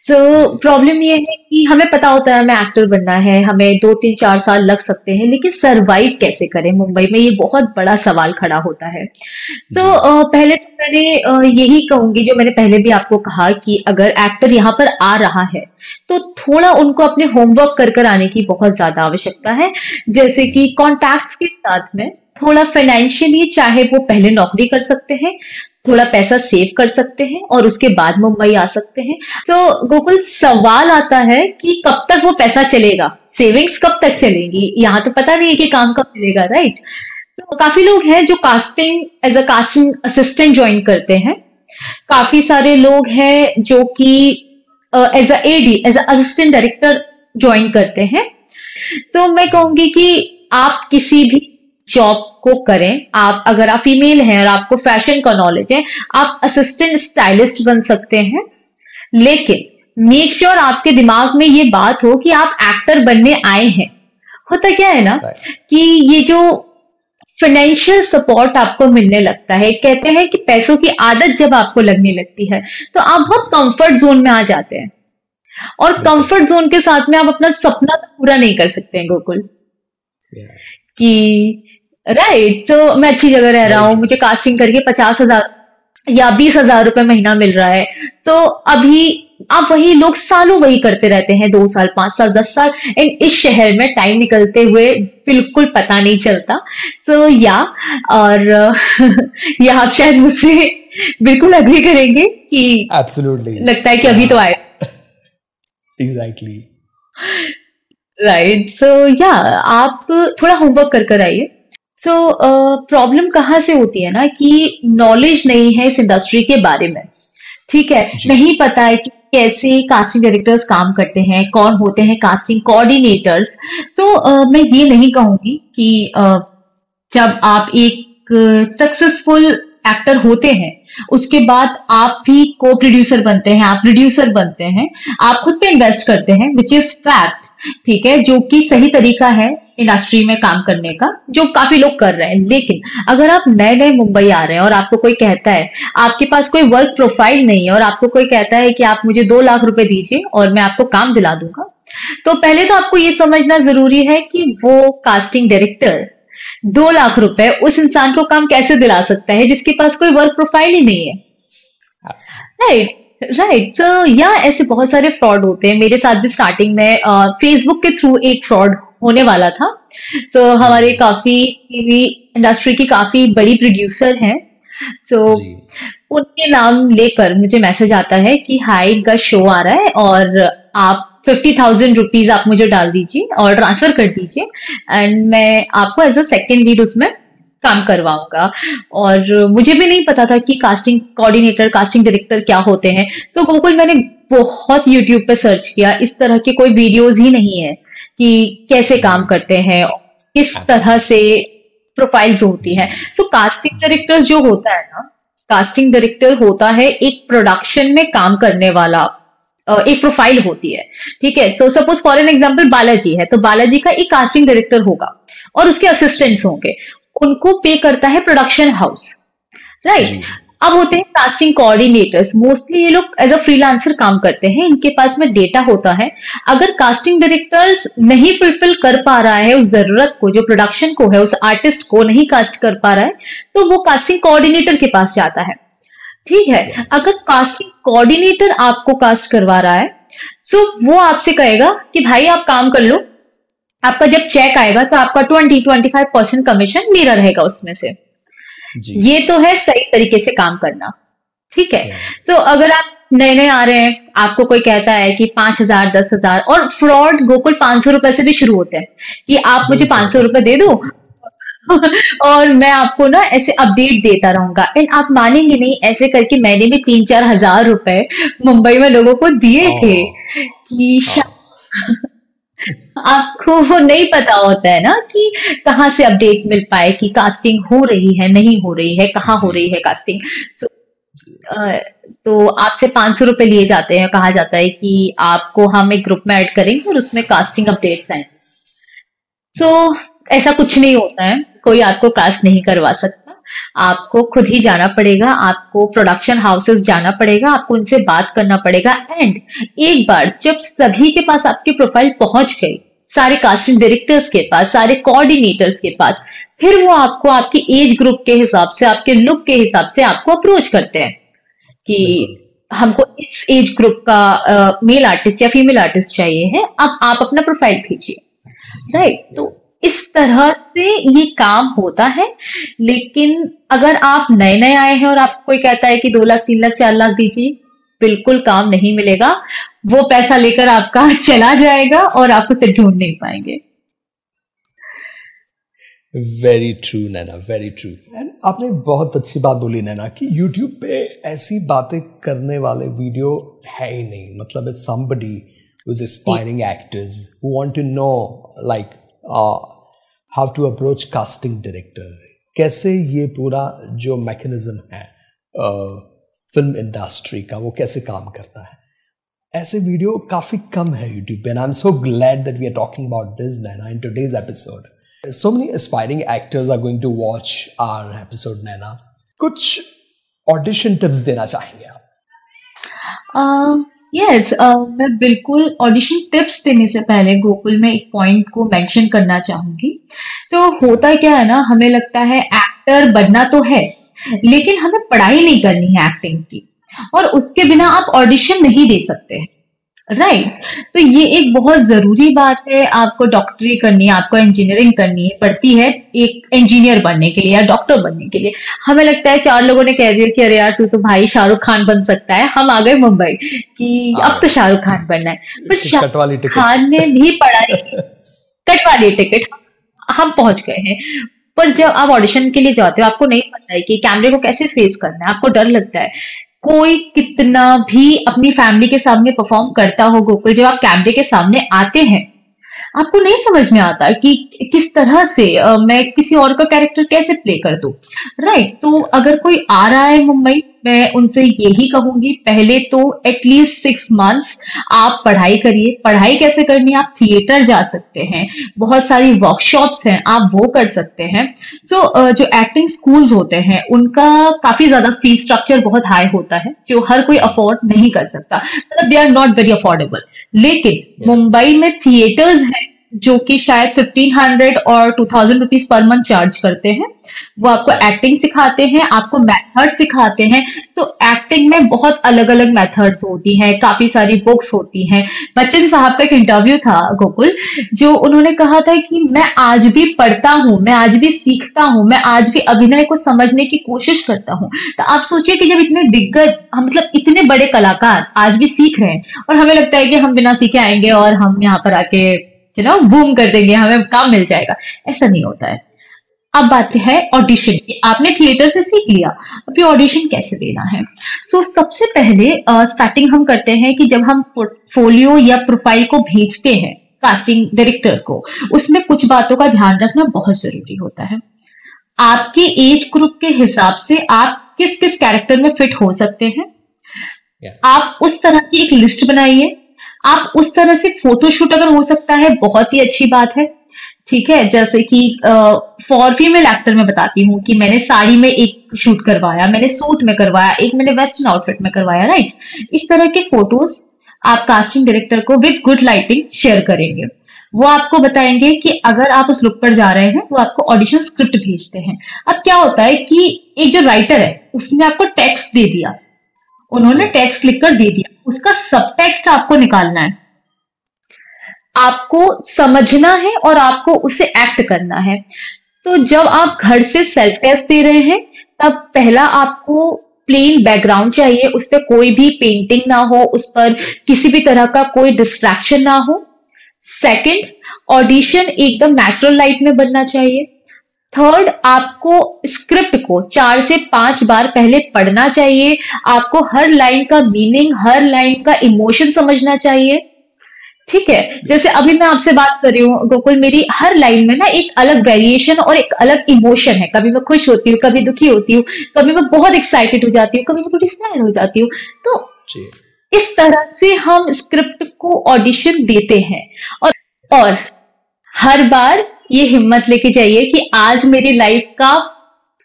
B: तो प्रॉब्लम ये है कि हमें पता होता है हमें एक्टर बनना है हमें दो तीन चार साल लग सकते हैं लेकिन सरवाइव कैसे करें मुंबई में? ये बहुत बड़ा सवाल खड़ा होता है। तो पहले तो मैंने यही कहूँगी जो मैंने पहले भी आपको कहा कि अगर एक्टर यहाँ पर आ रहा है तो थोड़ा उनको अपने होमवर्क कर कर आने की बहुत ज़्यादा आवश्यकता है। जैसे कि कॉन्टैक्ट्स के साथ में थोड़ा फाइनेंशियली चाहे वो पहले नौकरी कर सकते हैं, थोड़ा पैसा सेव कर सकते हैं और उसके बाद मुंबई आ सकते हैं। तो गोकुल, सवाल आता है कि कब तक वो पैसा चलेगा? सेविंग्स कब तक चलेंगी? यहाँ तो पता नहीं है कि काम कब चलेगा राइट तो काफ़ी लोग हैं जो casting as a casting assistant join करते हैं। काफ़ी सारे लोग हैं जो कि as a AD as assistant director join करते हैं। तो मैं कहूँगी कि आप किसी भी जॉब को करें। आप अगर आप फीमेल हैं और आपको फ़ैशन का नॉलेज है आप असिस्टेंट स्टाइलिस्ट बन सकते हैं। लेकिन मेक श्योर sure आपके दिमाग में ये बात हो कि आप एक्टर बनने आए हैं। होता क्या है ना कि ये जो फाइनेंशियल सपोर्ट आपको मिलने लगता है कहते हैं कि पैसों की आदत जब आपको लगने लगती है तो आप बहुत कंफर्ट जोन में आ जाते हैं। और कंफर्ट जोन के साथ में आप अपना सपना पूरा नहीं कर सकते हैं गोकुल। कि राइट तो मैं अच्छी जगह रह रहा हूँ मुझे कास्टिंग करके पचास हज़ार या बीस हज़ार रुपए महीना मिल रहा है। सो so, अभी आप वही लोग सालों वही करते रहते हैं दो साल पाँच साल दस साल एंड इस शहर में टाइम निकलते हुए बिल्कुल पता नहीं चलता। सो so, या और या आप शायद मुझसे बिल्कुल अग्री करेंगे कि
A: एब्सोल्युटली
B: लगता है कि अभी तो आए।
A: एग्जैक्टली
B: राइट सो या आप थोड़ा होमवर्क कर कर आइए। सो प्रॉब्लम कहाँ से होती है ना कि नॉलेज नहीं है इस इंडस्ट्री के बारे में? ठीक है नहीं पता है कि कैसे कास्टिंग डायरेक्टर्स काम करते हैं कौन होते हैं कास्टिंग कोऑर्डिनेटर्स सो मैं ये नहीं कहूँगी कि uh, जब आप एक सक्सेसफुल uh, एक्टर होते हैं उसके बाद आप भी को प्रोड्यूसर बनते हैं आप प्रोड्यूसर बनते हैं आप खुद पे इन्वेस्ट करते हैं विच इज़ फैक्ट ठीक है जो कि सही तरीका है। इंडस्ट्री में काम करने का, जो काफ़ी लोग कर रहे हैं। लेकिन अगर आप नए नए मुंबई आ रहे हैं और आपको कोई कहता है, आपके पास कोई वर्क प्रोफ़ाइल नहीं है और आपको कोई कहता है कि आप मुझे दो लाख रुपए दीजिए और मैं आपको काम दिला दूँगा तो पहले तो आपको ये समझना ज़रूरी है कि वो कास्टिंग डायरेक्टर दो लाख रुपए उस इंसान को काम कैसे दिला सकता है, जिसके पास कोई वर्क प्रोफ़ाइल ही नहीं है। राइट राइट सो या ऐसे बहुत सारे फ्रॉड होते हैं। मेरे साथ भी स्टार्टिंग में फेसबुक के थ्रू एक फ्रॉड होने वाला था। तो so, हमारे काफ़ी टीवी इंडस्ट्री की काफ़ी बड़ी प्रोड्यूसर हैं। तो उनके नाम लेकर मुझे मैसेज आता है कि हाई का शो आ रहा है और आप फिफ्टी थाउज़ेंड रुपीज़ आप मुझे डाल दीजिए और ट्रांसफ़र कर दीजिए एंड मैं आपको एज अ सेकेंड लीड उसमें काम करवाऊँगा। और मुझे भी नहीं पता था कि कास्टिंग कोऑर्डिनेटर कास्टिंग डायरेक्टर क्या होते हैं। तो गोकुल मैंने बहुत यूट्यूब पे सर्च किया। इस तरह के कोई वीडियोस ही नहीं है। कि कैसे काम करते हैं किस तरह से प्रोफाइल्स होती है। सो कास्टिंग डायरेक्टर जो होता है ना कास्टिंग डायरेक्टर होता है एक प्रोडक्शन में काम करने वाला एक प्रोफ़ाइल होती है। ठीक है? So suppose for an example Balaji है तो बालाजी का एक कास्टिंग डायरेक्टर होगा और उसके असिस्टेंट्स होंगे। उनको पे करता है प्रोडक्शन हाउस राइट अब होते हैं कास्टिंग कोऑर्डिनेटर्स मोस्टली ये लोग एज अ फ्रीलांसर काम करते हैं इनके पास में डेटा होता है। अगर कास्टिंग डायरेक्टर्स नहीं फुलफिल कर पा रहा है उस ज़रूरत को जो प्रोडक्शन को है उस आर्टिस्ट को नहीं कास्ट कर पा रहा है तो वो कास्टिंग कोऑर्डिनेटर के पास जाता है। ठीक है? अगर कास्टिंग कोऑर्डिनेटर आपको कास्ट करवा रहा है सो वो आपसे कहेगा कि भाई आप काम कर लो। आपका जब चेक आएगा तो आपका twenty twenty five percent commission मेरा रहेगा उसमें से। ये तो है सही तरीके से काम करना। ठीक है? तो अगर आप नए नए आ रहे हैं आपको कोई कहता है कि पाँच हज़ार दस हज़ार और फ्रॉड गोकुल पाँच सौ रुपए से भी शुरू होते हैं कि आप मुझे पाँच सौ रुपए दे दो और मैं आपको ना ऐसे अपडेट देता रहूँगा। एंड आप मानेंगे नहीं ऐसे करके मैंने भी तीन चार हज़ार रुपए मुंबई में लोगों को दिए थे कि आपको वो नहीं पता होता है ना कि कहाँ से अपडेट मिल पाए कि कास्टिंग हो रही है नहीं हो रही है कहाँ हो रही है कास्टिंग so, तो आपसे पाँच सौ रुपए लिए जाते हैं कहा जाता है कि आपको हम एक ग्रुप में ऐड करेंगे और उसमें कास्टिंग अपडेट्स आए सो so, ऐसा कुछ नहीं होता है कोई आपको कास्ट नहीं करवा सकता। आपको खुद ही जाना पड़ेगा आपको प्रोडक्शन हाउसेस जाना पड़ेगा आपको उनसे बात करना पड़ेगा। एंड एक बार जब सभी के पास आपकी प्रोफ़ाइल पहुँच गई सारे कास्टिंग डायरेक्टर्स के पास सारे कोऑर्डिनेटर्स के पास फिर वो आपको आपकी एज ग्रुप के हिसाब से आपके लुक के हिसाब से आपको अप्रोच करते हैं कि हमको इस एज ग्रुप का मेल आर्टिस्ट या फीमेल आर्टिस्ट चाहिए है अब आप अपना प्रोफ़ाइल भेजिए। राइट तो इस तरह से ये काम होता है। लेकिन अगर आप नए नए आए हैं और आप कोई कहता है कि दो लाख तीन लाख चार लाख दीजिए बिल्कुल काम नहीं मिलेगा। वो पैसा लेकर आपका चला जाएगा और आप उसे ढूंढ नहीं पाएँगे।
A: Very true Naina very true and आपने बहुत अच्छी बात बोली नैना कि यूट्यूब पे ऐसी बातें करने वाले वीडियो है ही नहीं। मतलब if somebody who want to know like how to approach casting director कैसे ये पूरा जो मैकेनिज्म है फ़िल्म uh, इंडस्ट्री का वो कैसे काम करता है? ऐसे वीडियो काफ़ी कम है यूट्यूब पे and I am so glad that we are talking about this Naina in today's episode so many aspiring actors are going to watch our episode Naina कुछ ऑडिशन टिप्स देना चाहेंगे आप?
B: Uh, यस uh, मैं बिल्कुल audition tips देने से पहले गोकुल में एक पॉइंट को मेंशन करना चाहूँगी। तो होता क्या है ना हमें लगता है एक्टर बनना तो है लेकिन हमें पढ़ाई नहीं करनी है एक्टिंग की। और उसके बिना आप ऑडिशन नहीं दे सकते। Right right. तो ये एक बहुत ज़रूरी बात है आपको डॉक्टरी करनी है आपको इंजीनियरिंग करनी है पड़ती है एक इंजीनियर बनने के लिए या डॉक्टर बनने के लिए। हमें लगता है चार लोगों ने कह दिया कि अरे यार तू तो भाई शाहरुख खान बन सकता है। हम आ गए मुंबई कि अब तो हाँ। शाहरुख खान बनना है। पर शाहरुख खान ने भी पढ़ाई कट वाली टिकट हम पहुँच गए हैं। पर जब आप ऑडिशन के लिए जाते हो आपको नहीं पता है कि कैमरे को कैसे फेस करना है। आपको डर लगता है। कोई कितना भी अपनी फैमिली के सामने परफॉर्म करता हो गोकुल जब आप कैमरे के सामने आते हैं, आपको नहीं समझ में आता कि किस तरह से मैं किसी और का कैरेक्टर कैसे प्ले कर दू। राइट तो अगर कोई आ रहा है मुंबई मैं उनसे यही कहूँगी पहले तो एटलीस्ट सिक्स मंथ्स आप पढ़ाई करिए। पढ़ाई कैसे करनी है? आप थिएटर जा सकते हैं। बहुत सारी वर्कशॉप्स हैं आप वो कर सकते हैं। सो so, जो एक्टिंग स्कूल्स होते हैं उनका काफ़ी ज़्यादा फ़ीस स्ट्रक्चर बहुत हाई होता है जो हर कोई अफोर्ड नहीं कर सकता। मतलब they are not very affordable लेकिन मुंबई में थिएटर्स हैं जो कि शायद फिफ्टीन हंड्रेड और two thousand rupees per month charge करते हैं। वो आपको एक्टिंग सिखाते हैं, आपको मेथड सिखाते हैं। तो एक्टिंग में बहुत अलग अलग मेथड्स होती हैं, काफ़ी सारी बुक्स होती हैं। बच्चन साहब का एक इंटरव्यू था, गोकुल, जो उन्होंने कहा था कि मैं आज भी पढ़ता हूँ, मैं आज भी सीखता हूँ, मैं आज भी अभिनय को समझने की कोशिश करता हूँ। तो आप सोचिए कि जब इतने दिग्गज मतलब इतने बड़े कलाकार आज भी सीख रहे हैं, और हमें लगता है कि हम बिना सीखे आएँगे और हम यहाँ पर आके यू नो बूम कर देंगे, हमें काम मिल जाएगा। ऐसा नहीं होता है। अब बात है ऑडिशन की। आपने थिएटर से सीख लिया। अभी ऑडिशन कैसे देना है? सो so, सबसे पहले स्टार्टिंग uh, हम करते हैं कि जब हम पोर्टफोलियो या प्रोफ़ाइल को भेजते हैं कास्टिंग डायरेक्टर को उसमें कुछ बातों का ध्यान रखना बहुत ज़रूरी होता है। आपके एज ग्रुप के हिसाब से आप किस किस कैरेक्टर में फिट हो सकते हैं? Yeah. आप उस तरह की एक लिस्ट बनाइए। आप उस तरह से फोटोशूट अगर हो सकता है बहुत ही अच्छी बात है। ठीक है? जैसे कि फॉर फीमेल एक्टर में बताती हूँ कि मैंने साड़ी में एक शूट करवाया, मैंने सूट में करवाया, एक मैंने वेस्टर्न आउटफिट में करवाया राइट इस तरह के फ़ोटोज़ आप कास्टिंग डायरेक्टर को विद गुड लाइटिंग शेयर करेंगे। वो आपको बताएँगे कि अगर आप उस लुक पर जा रहे हैं, वो आपको ऑडिशन स्क्रिप्ट भेजते हैं। अब क्या होता है कि एक जो राइटर है, उसने आपको टेक्स्ट दे दिया। उन्होंने टेक्स्ट लिखकर दे दिया। उसका सब टेक्स्ट आपको निकालना है। आपको समझना है और आपको उसे एक्ट करना है। तो जब आप घर से सेल्फ टेस्ट दे रहे हैं, तब पहला आपको प्लेन बैकग्राउंड चाहिए, उस पर कोई भी पेंटिंग ना हो, उस पर किसी भी तरह का कोई डिस्ट्रैक्शन ना हो। सेकंड ऑडिशन एकदम नेचुरल लाइट में बनना चाहिए। थर्ड आपको स्क्रिप्ट को चार से पाँच बार पहले पढ़ना चाहिए। आपको हर लाइन का मीनिंग हर लाइन का इमोशन समझना चाहिए। ठीक है? जैसे अभी मैं आपसे बात कर रही हूँ गोकुल मेरी हर लाइन में ना एक अलग वेरिएशन और एक अलग इमोशन है। कभी मैं खुश होती हूँ कभी दुखी होती हूँ कभी मैं बहुत एक्साइटेड हो जाती हूँ कभी मैं थोड़ी सैड हो जाती हूँ। तो इस तरह से हम स्क्रिप्ट को ऑडिशन देते हैं। और और हर बार ये हिम्मत लेके जाइए कि आज मेरी लाइफ का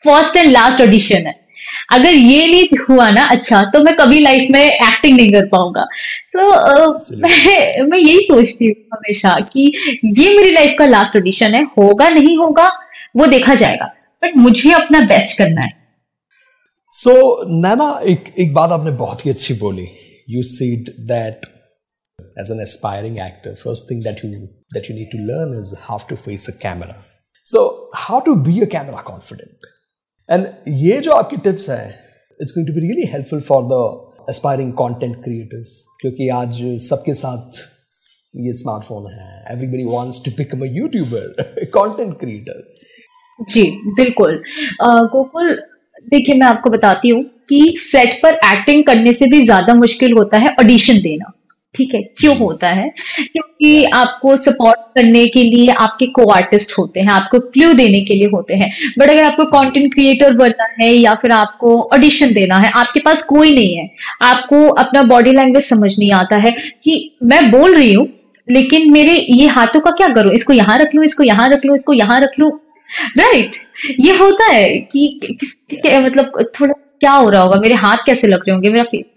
B: फ़र्स्ट एंड लास्ट ऑडिशन है। अगर ये नहीं हुआ ना अच्छा तो मैं कभी लाइफ में एक्टिंग नहीं कर पाऊँगा। तो uh, मैं मैं यही सोचती हूँ हमेशा कि ये मेरी लाइफ का लास्ट ऑडिशन है होगा नहीं होगा वो देखा जाएगा। बट मुझे अपना बेस्ट करना है।
A: सो so, नैना एक एक बात आपने बहुत ही अच्छी बोली। You said that as an aspiring actor first thing that you that you need to learn is how to face a camera. So, how to be a camera confident. And ये जो आपकी टिप्स हैं it's going to be really helpful for the aspiring content creators क्योंकि आज सबके साथ ये smartphone है। Everybody wants to become a YouTuber content creator
B: जी, बिल्कुल। गोकुल, देखिए, मैं आपको बताती हूँ कि सेट पर एक्टिंग करने से भी ज़्यादा मुश्किल होता है ऑडिशन देना। ठीक है? क्यों होता है? क्योंकि आपको सपोर्ट करने के लिए आपके को आर्टिस्ट होते हैं आपको क्ल्यू देने के लिए होते हैं। बट अगर आपको कंटेंट क्रिएटर बनना है या फिर आपको ऑडिशन देना है आपके पास कोई नहीं है। आपको अपना बॉडी लैंग्वेज समझ नहीं आता है कि मैं बोल रही हूँ लेकिन मेरे ये हाथों का क्या करूँ? इसको यहाँ रख लू इसको यहाँ रख लू इसको यहाँ रख लू? राइट ये होता है कि, कि, कि मतलब थोड़ा क्या हो रहा होगा? मेरे हाथ कैसे लग रहे होंगे? मेरा फेस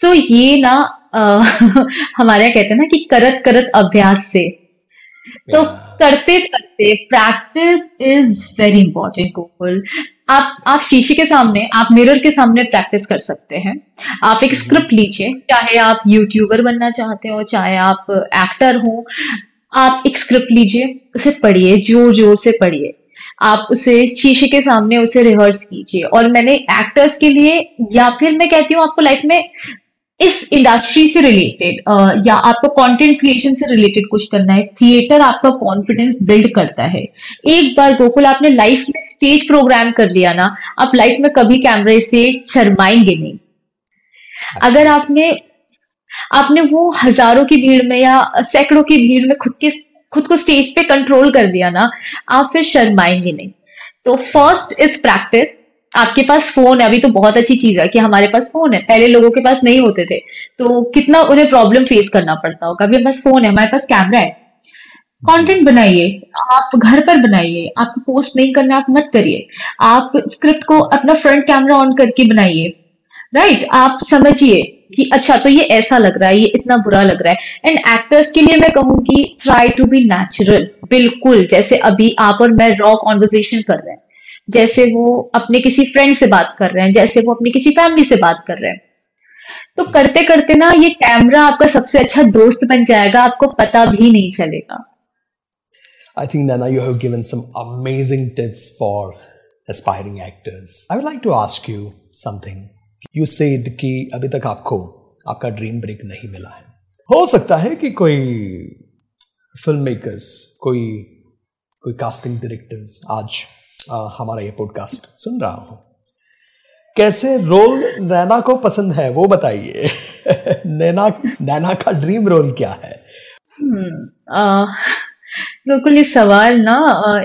B: तो ये ना हमारे यहाँ कहते हैं ना कि करत करत अभ्यास से। तो करते करते practice is very important Gokul आप आप शीशे के सामने आप मिरर के सामने प्रैक्टिस कर सकते हैं। आप एक स्क्रिप्ट लीजिए चाहे आप यूट्यूबर बनना चाहते हो चाहे आप एक्टर हो आप एक स्क्रिप्ट लीजिए उसे पढ़िए ज़ोर ज़ोर से पढ़िए। आप उसे शीशे के सामने उसे रिहर्स कीजिए। और मैंने एक्टर्स के लिए या फिर मैं कहती हूँ आपको लाइफ में इस इंडस्ट्री से रिलेटेड या आपको कंटेंट क्रिएशन से रिलेटेड कुछ करना है थिएटर आपका कॉन्फिडेंस बिल्ड करता है। एक बार गोकुल आपने लाइफ में स्टेज प्रोग्राम कर लिया ना आप लाइफ में कभी कैमरे से शर्माएँगे नहीं। अगर आपने आपने वो हज़ारों की भीड़ में या सैकड़ों की भीड़ में खुद के खुद को स्टेज पे कंट्रोल कर दिया ना आप फिर शर्माएँगे नहीं। तो फ़र्स्ट इज़ प्रैक्टिस आपके पास फ़ोन है, अभी तो बहुत अच्छी चीज़ है कि हमारे पास फ़ोन है। पहले लोगों के पास नहीं होते थे। तो कितना उन्हें प्रॉब्लम फेस करना पड़ता होगा? अभी हमारे पास फ़ोन है, हमारे पास कैमरा है। कंटेंट बनाइए, आप घर पर बनाइए आपको पोस्ट नहीं करना, आप मत करिए। आप स्क्रिप्ट को अपना फ्रंट कैमरा ऑन करके बनाइए। राइट आप समझिए कि अच्छा तो ये ऐसा लग रहा है, ये इतना बुरा लग रहा है। एंड एक्टर्स के लिए मैं कहूँगी ट्राई टू बी नेचुरल बिल्कुल, जैसे अभी आप और मैं रॉ कॉन्वर्जेशन कर रहे हैं। जैसे वो अपने किसी फ्रेंड से बात कर रहे हैं जैसे वो अपनी किसी फैमिली से बात कर रहे हैं तो करते करते ना ये कैमरा आपका सबसे अच्छा दोस्त बन जाएगा आपको पता भी नहीं चलेगा
A: I think Nana, you have given some amazing tips for aspiring actors. I would like to ask you something. You said कि अभी तक आपको आपका ड्रीम ब्रेक नहीं मिला है हो सकता है कि कोई फ़िल्म मेकर्स कोई कोई कास्टिंग डायरेक्टर्स आज हमारा ये पॉडकास्ट सुन रहा हूँ। कैसे रोल नैना को पसंद है वो बताइए। नैना नैना का ड्रीम रोल क्या है?
B: हम्म, बिल्कुल ये सवाल ना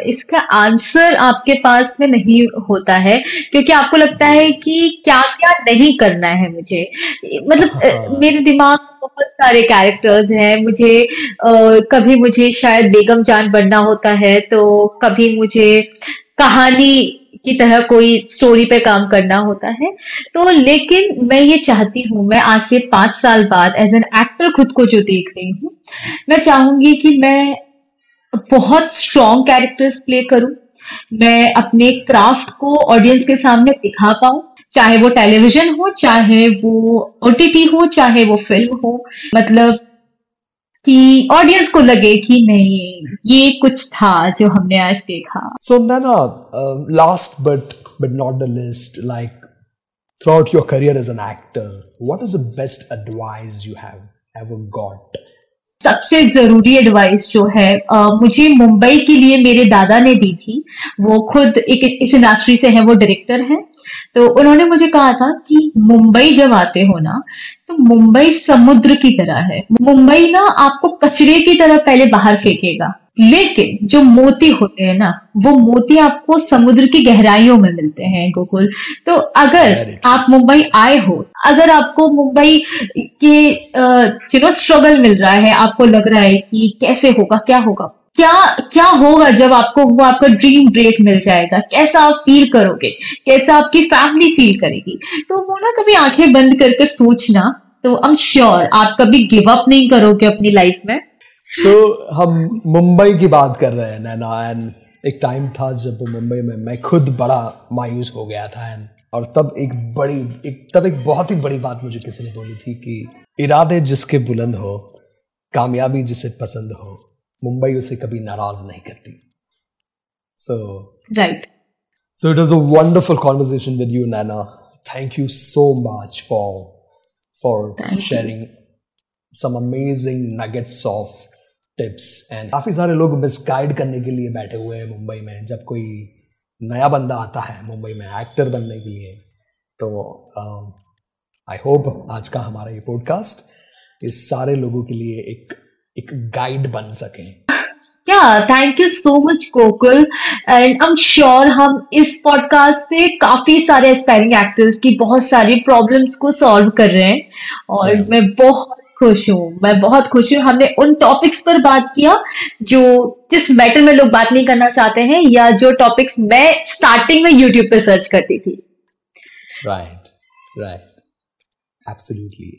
B: इसका आंसर आपके पास में नहीं होता है क्योंकि आपको लगता है कि क्या क्या नहीं करना है मुझे। मतलब हाँ। मेरे दिमाग में बहुत सारे कैरेक्टर्स हैं मुझे आ, कभी मुझे शायद बेगम जान बनना होता है तो कभी मुझे कहानी की तरह कोई स्टोरी पे काम करना होता है। तो लेकिन मैं ये चाहती हूँ, मैं आज से पाँच साल बाद एज एन एक्टर खुद को जो देख रही हूँ, मैं चाहूँगी कि मैं बहुत स्ट्रॉन्ग कैरेक्टर्स प्ले करूँ, मैं अपने क्राफ्ट को ऑडियंस के सामने दिखा पाऊँ, चाहे वो टेलीविज़न हो, चाहे वो ओटीटी हो, चाहे वो फ़िल्म हो। मतलब कि ऑडियंस को लगे कि नहीं ये कुछ था जो हमने आज देखा
A: so Naina last but but not the least like throughout your career as an actor what is the best advice you have ever got
B: सबसे ज़रूरी एडवाइस जो है आ, मुझे मुंबई के लिए मेरे दादा ने दी थी। वो खुद एक इस इंडस्ट्री से है वो डायरेक्टर है। तो उन्होंने मुझे कहा था कि मुंबई जब आते हो ना तो मुंबई समुद्र की तरह है। मुंबई ना आपको कचरे की तरह पहले बाहर फेंकेगा। लेकिन जो मोती होते हैं ना वो मोती आपको समुद्र की गहराइयों में मिलते हैं गोकुल। तो अगर आप मुंबई आए हो अगर आपको मुंबई के यू नो स्ट्रगल मिल रहा है आपको लग रहा है कि कैसे होगा क्या होगा? क्या क्या होगा जब आपको वो आपका ड्रीम ब्रेक मिल जाएगा? कैसा आप फील करोगे? कैसा आपकी फैमिली फील करेगी? तो वो ना कभी आँखें बंद करके सोचना तो आई एम श्योर आप कभी गिव अप नहीं करोगे अपनी लाइफ में।
A: सो so, हम मुंबई की बात कर रहे हैं नैना एंड एक टाइम था जब मुंबई में मैं खुद बड़ा मायूस हो गया था एंड और तब एक बड़ी एक तब एक बहुत ही बड़ी बात मुझे किसी ने बोली थी कि इरादे जिसके बुलंद हो कामयाबी जिसे पसंद हो मुंबई उसे कभी नाराज़ नहीं करती। So
B: right
A: so it was a wonderful conversation with you Naina thank you so much for for sharing some amazing nuggets of tips and काफ़ी सारे लोग मिसगाइड करने के लिए बैठे हुए हैं मुंबई में। जब कोई नया बंदा आता है मुंबई में एक्टर बनने के लिए तो आई uh, होप आज का हमारा ये पॉडकास्ट इस सारे लोगों के लिए एक एक गाइड बन सके।
B: या thank you so much Gokul and I am sure हम इस पॉडकास्ट से काफ़ी सारे एस्पायरिंग एक्टर्स की बहुत सारी प्रॉब्लम्स को सॉल्व कर रहे हैं। और yeah. मैं बहुत खुश हूँ। मैं बहुत खुश हूँ। हमने उन टॉपिक्स पर बात किया जो जिस मैटर में लोग बात नहीं करना चाहते हैं या जो टॉपिक्स मैं स्टार्टिंग में यूट्यूब पे सर्च करती थी।
A: Right right absolutely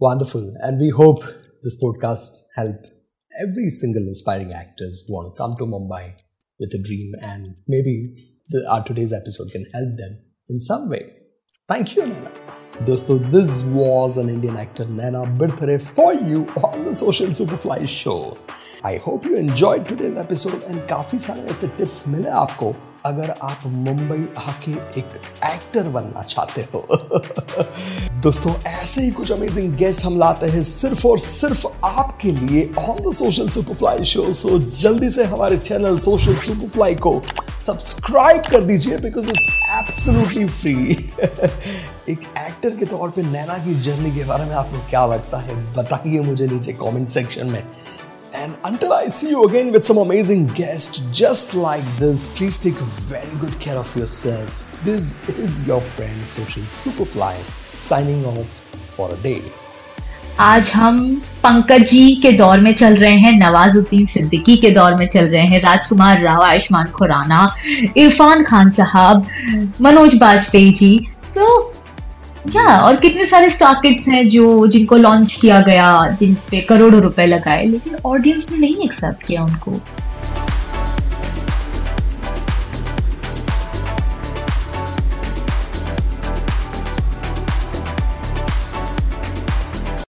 A: wonderful and we hope this podcast help every single inspiring actors want come to Mumbai with a dream and maybe our today's episode can help them in some way Thank you, Nana. Dosto, this was an Indian actor Nana Birthare for you on the Social Superfly show. I hope you enjoy today's episode and काफ़ी सारे ऐसे tips मिले आपको अगर आप मुंबई आके एक actor बनना चाहते हो। दोस्तों, ऐसे ही कुछ अमेजिंग गेस्ट हम लाते हैं सिर्फ़ और सिर्फ़ आपके लिए on the social superfly show so जल्दी से हमारे चैनल सोशल सुपरफ्लाई को सब्सक्राइब कर दीजिए बिकॉज़ इट्स एब्सोल्युटली फ्री एक एक्टर के तौर पे नैना की जर्नी के बारे में आपको क्या लगता है, बताइए मुझे नीचे कमेंट सेक्शन में। And until I see you again with some amazing guests just like this, please take very good care of yourself. This is your friend Social Superfly signing off for a day.
B: आज हम पंकज जी के दौर में चल रहे हैं नवाजुद्दीन सिद्दीकी के दौर में चल रहे हैं राजकुमार राव आयुष्मान खुराना इरफान खान साहब मनोज बाजपेयी जी तो या और कितने सारे स्टार्किट्स हैं जो, जिनको लॉन्च किया गया, जिन पे करोड़ों रुपए लगाए, लेकिन ऑडियंस ने नहीं एक्सेप्ट किया उनको?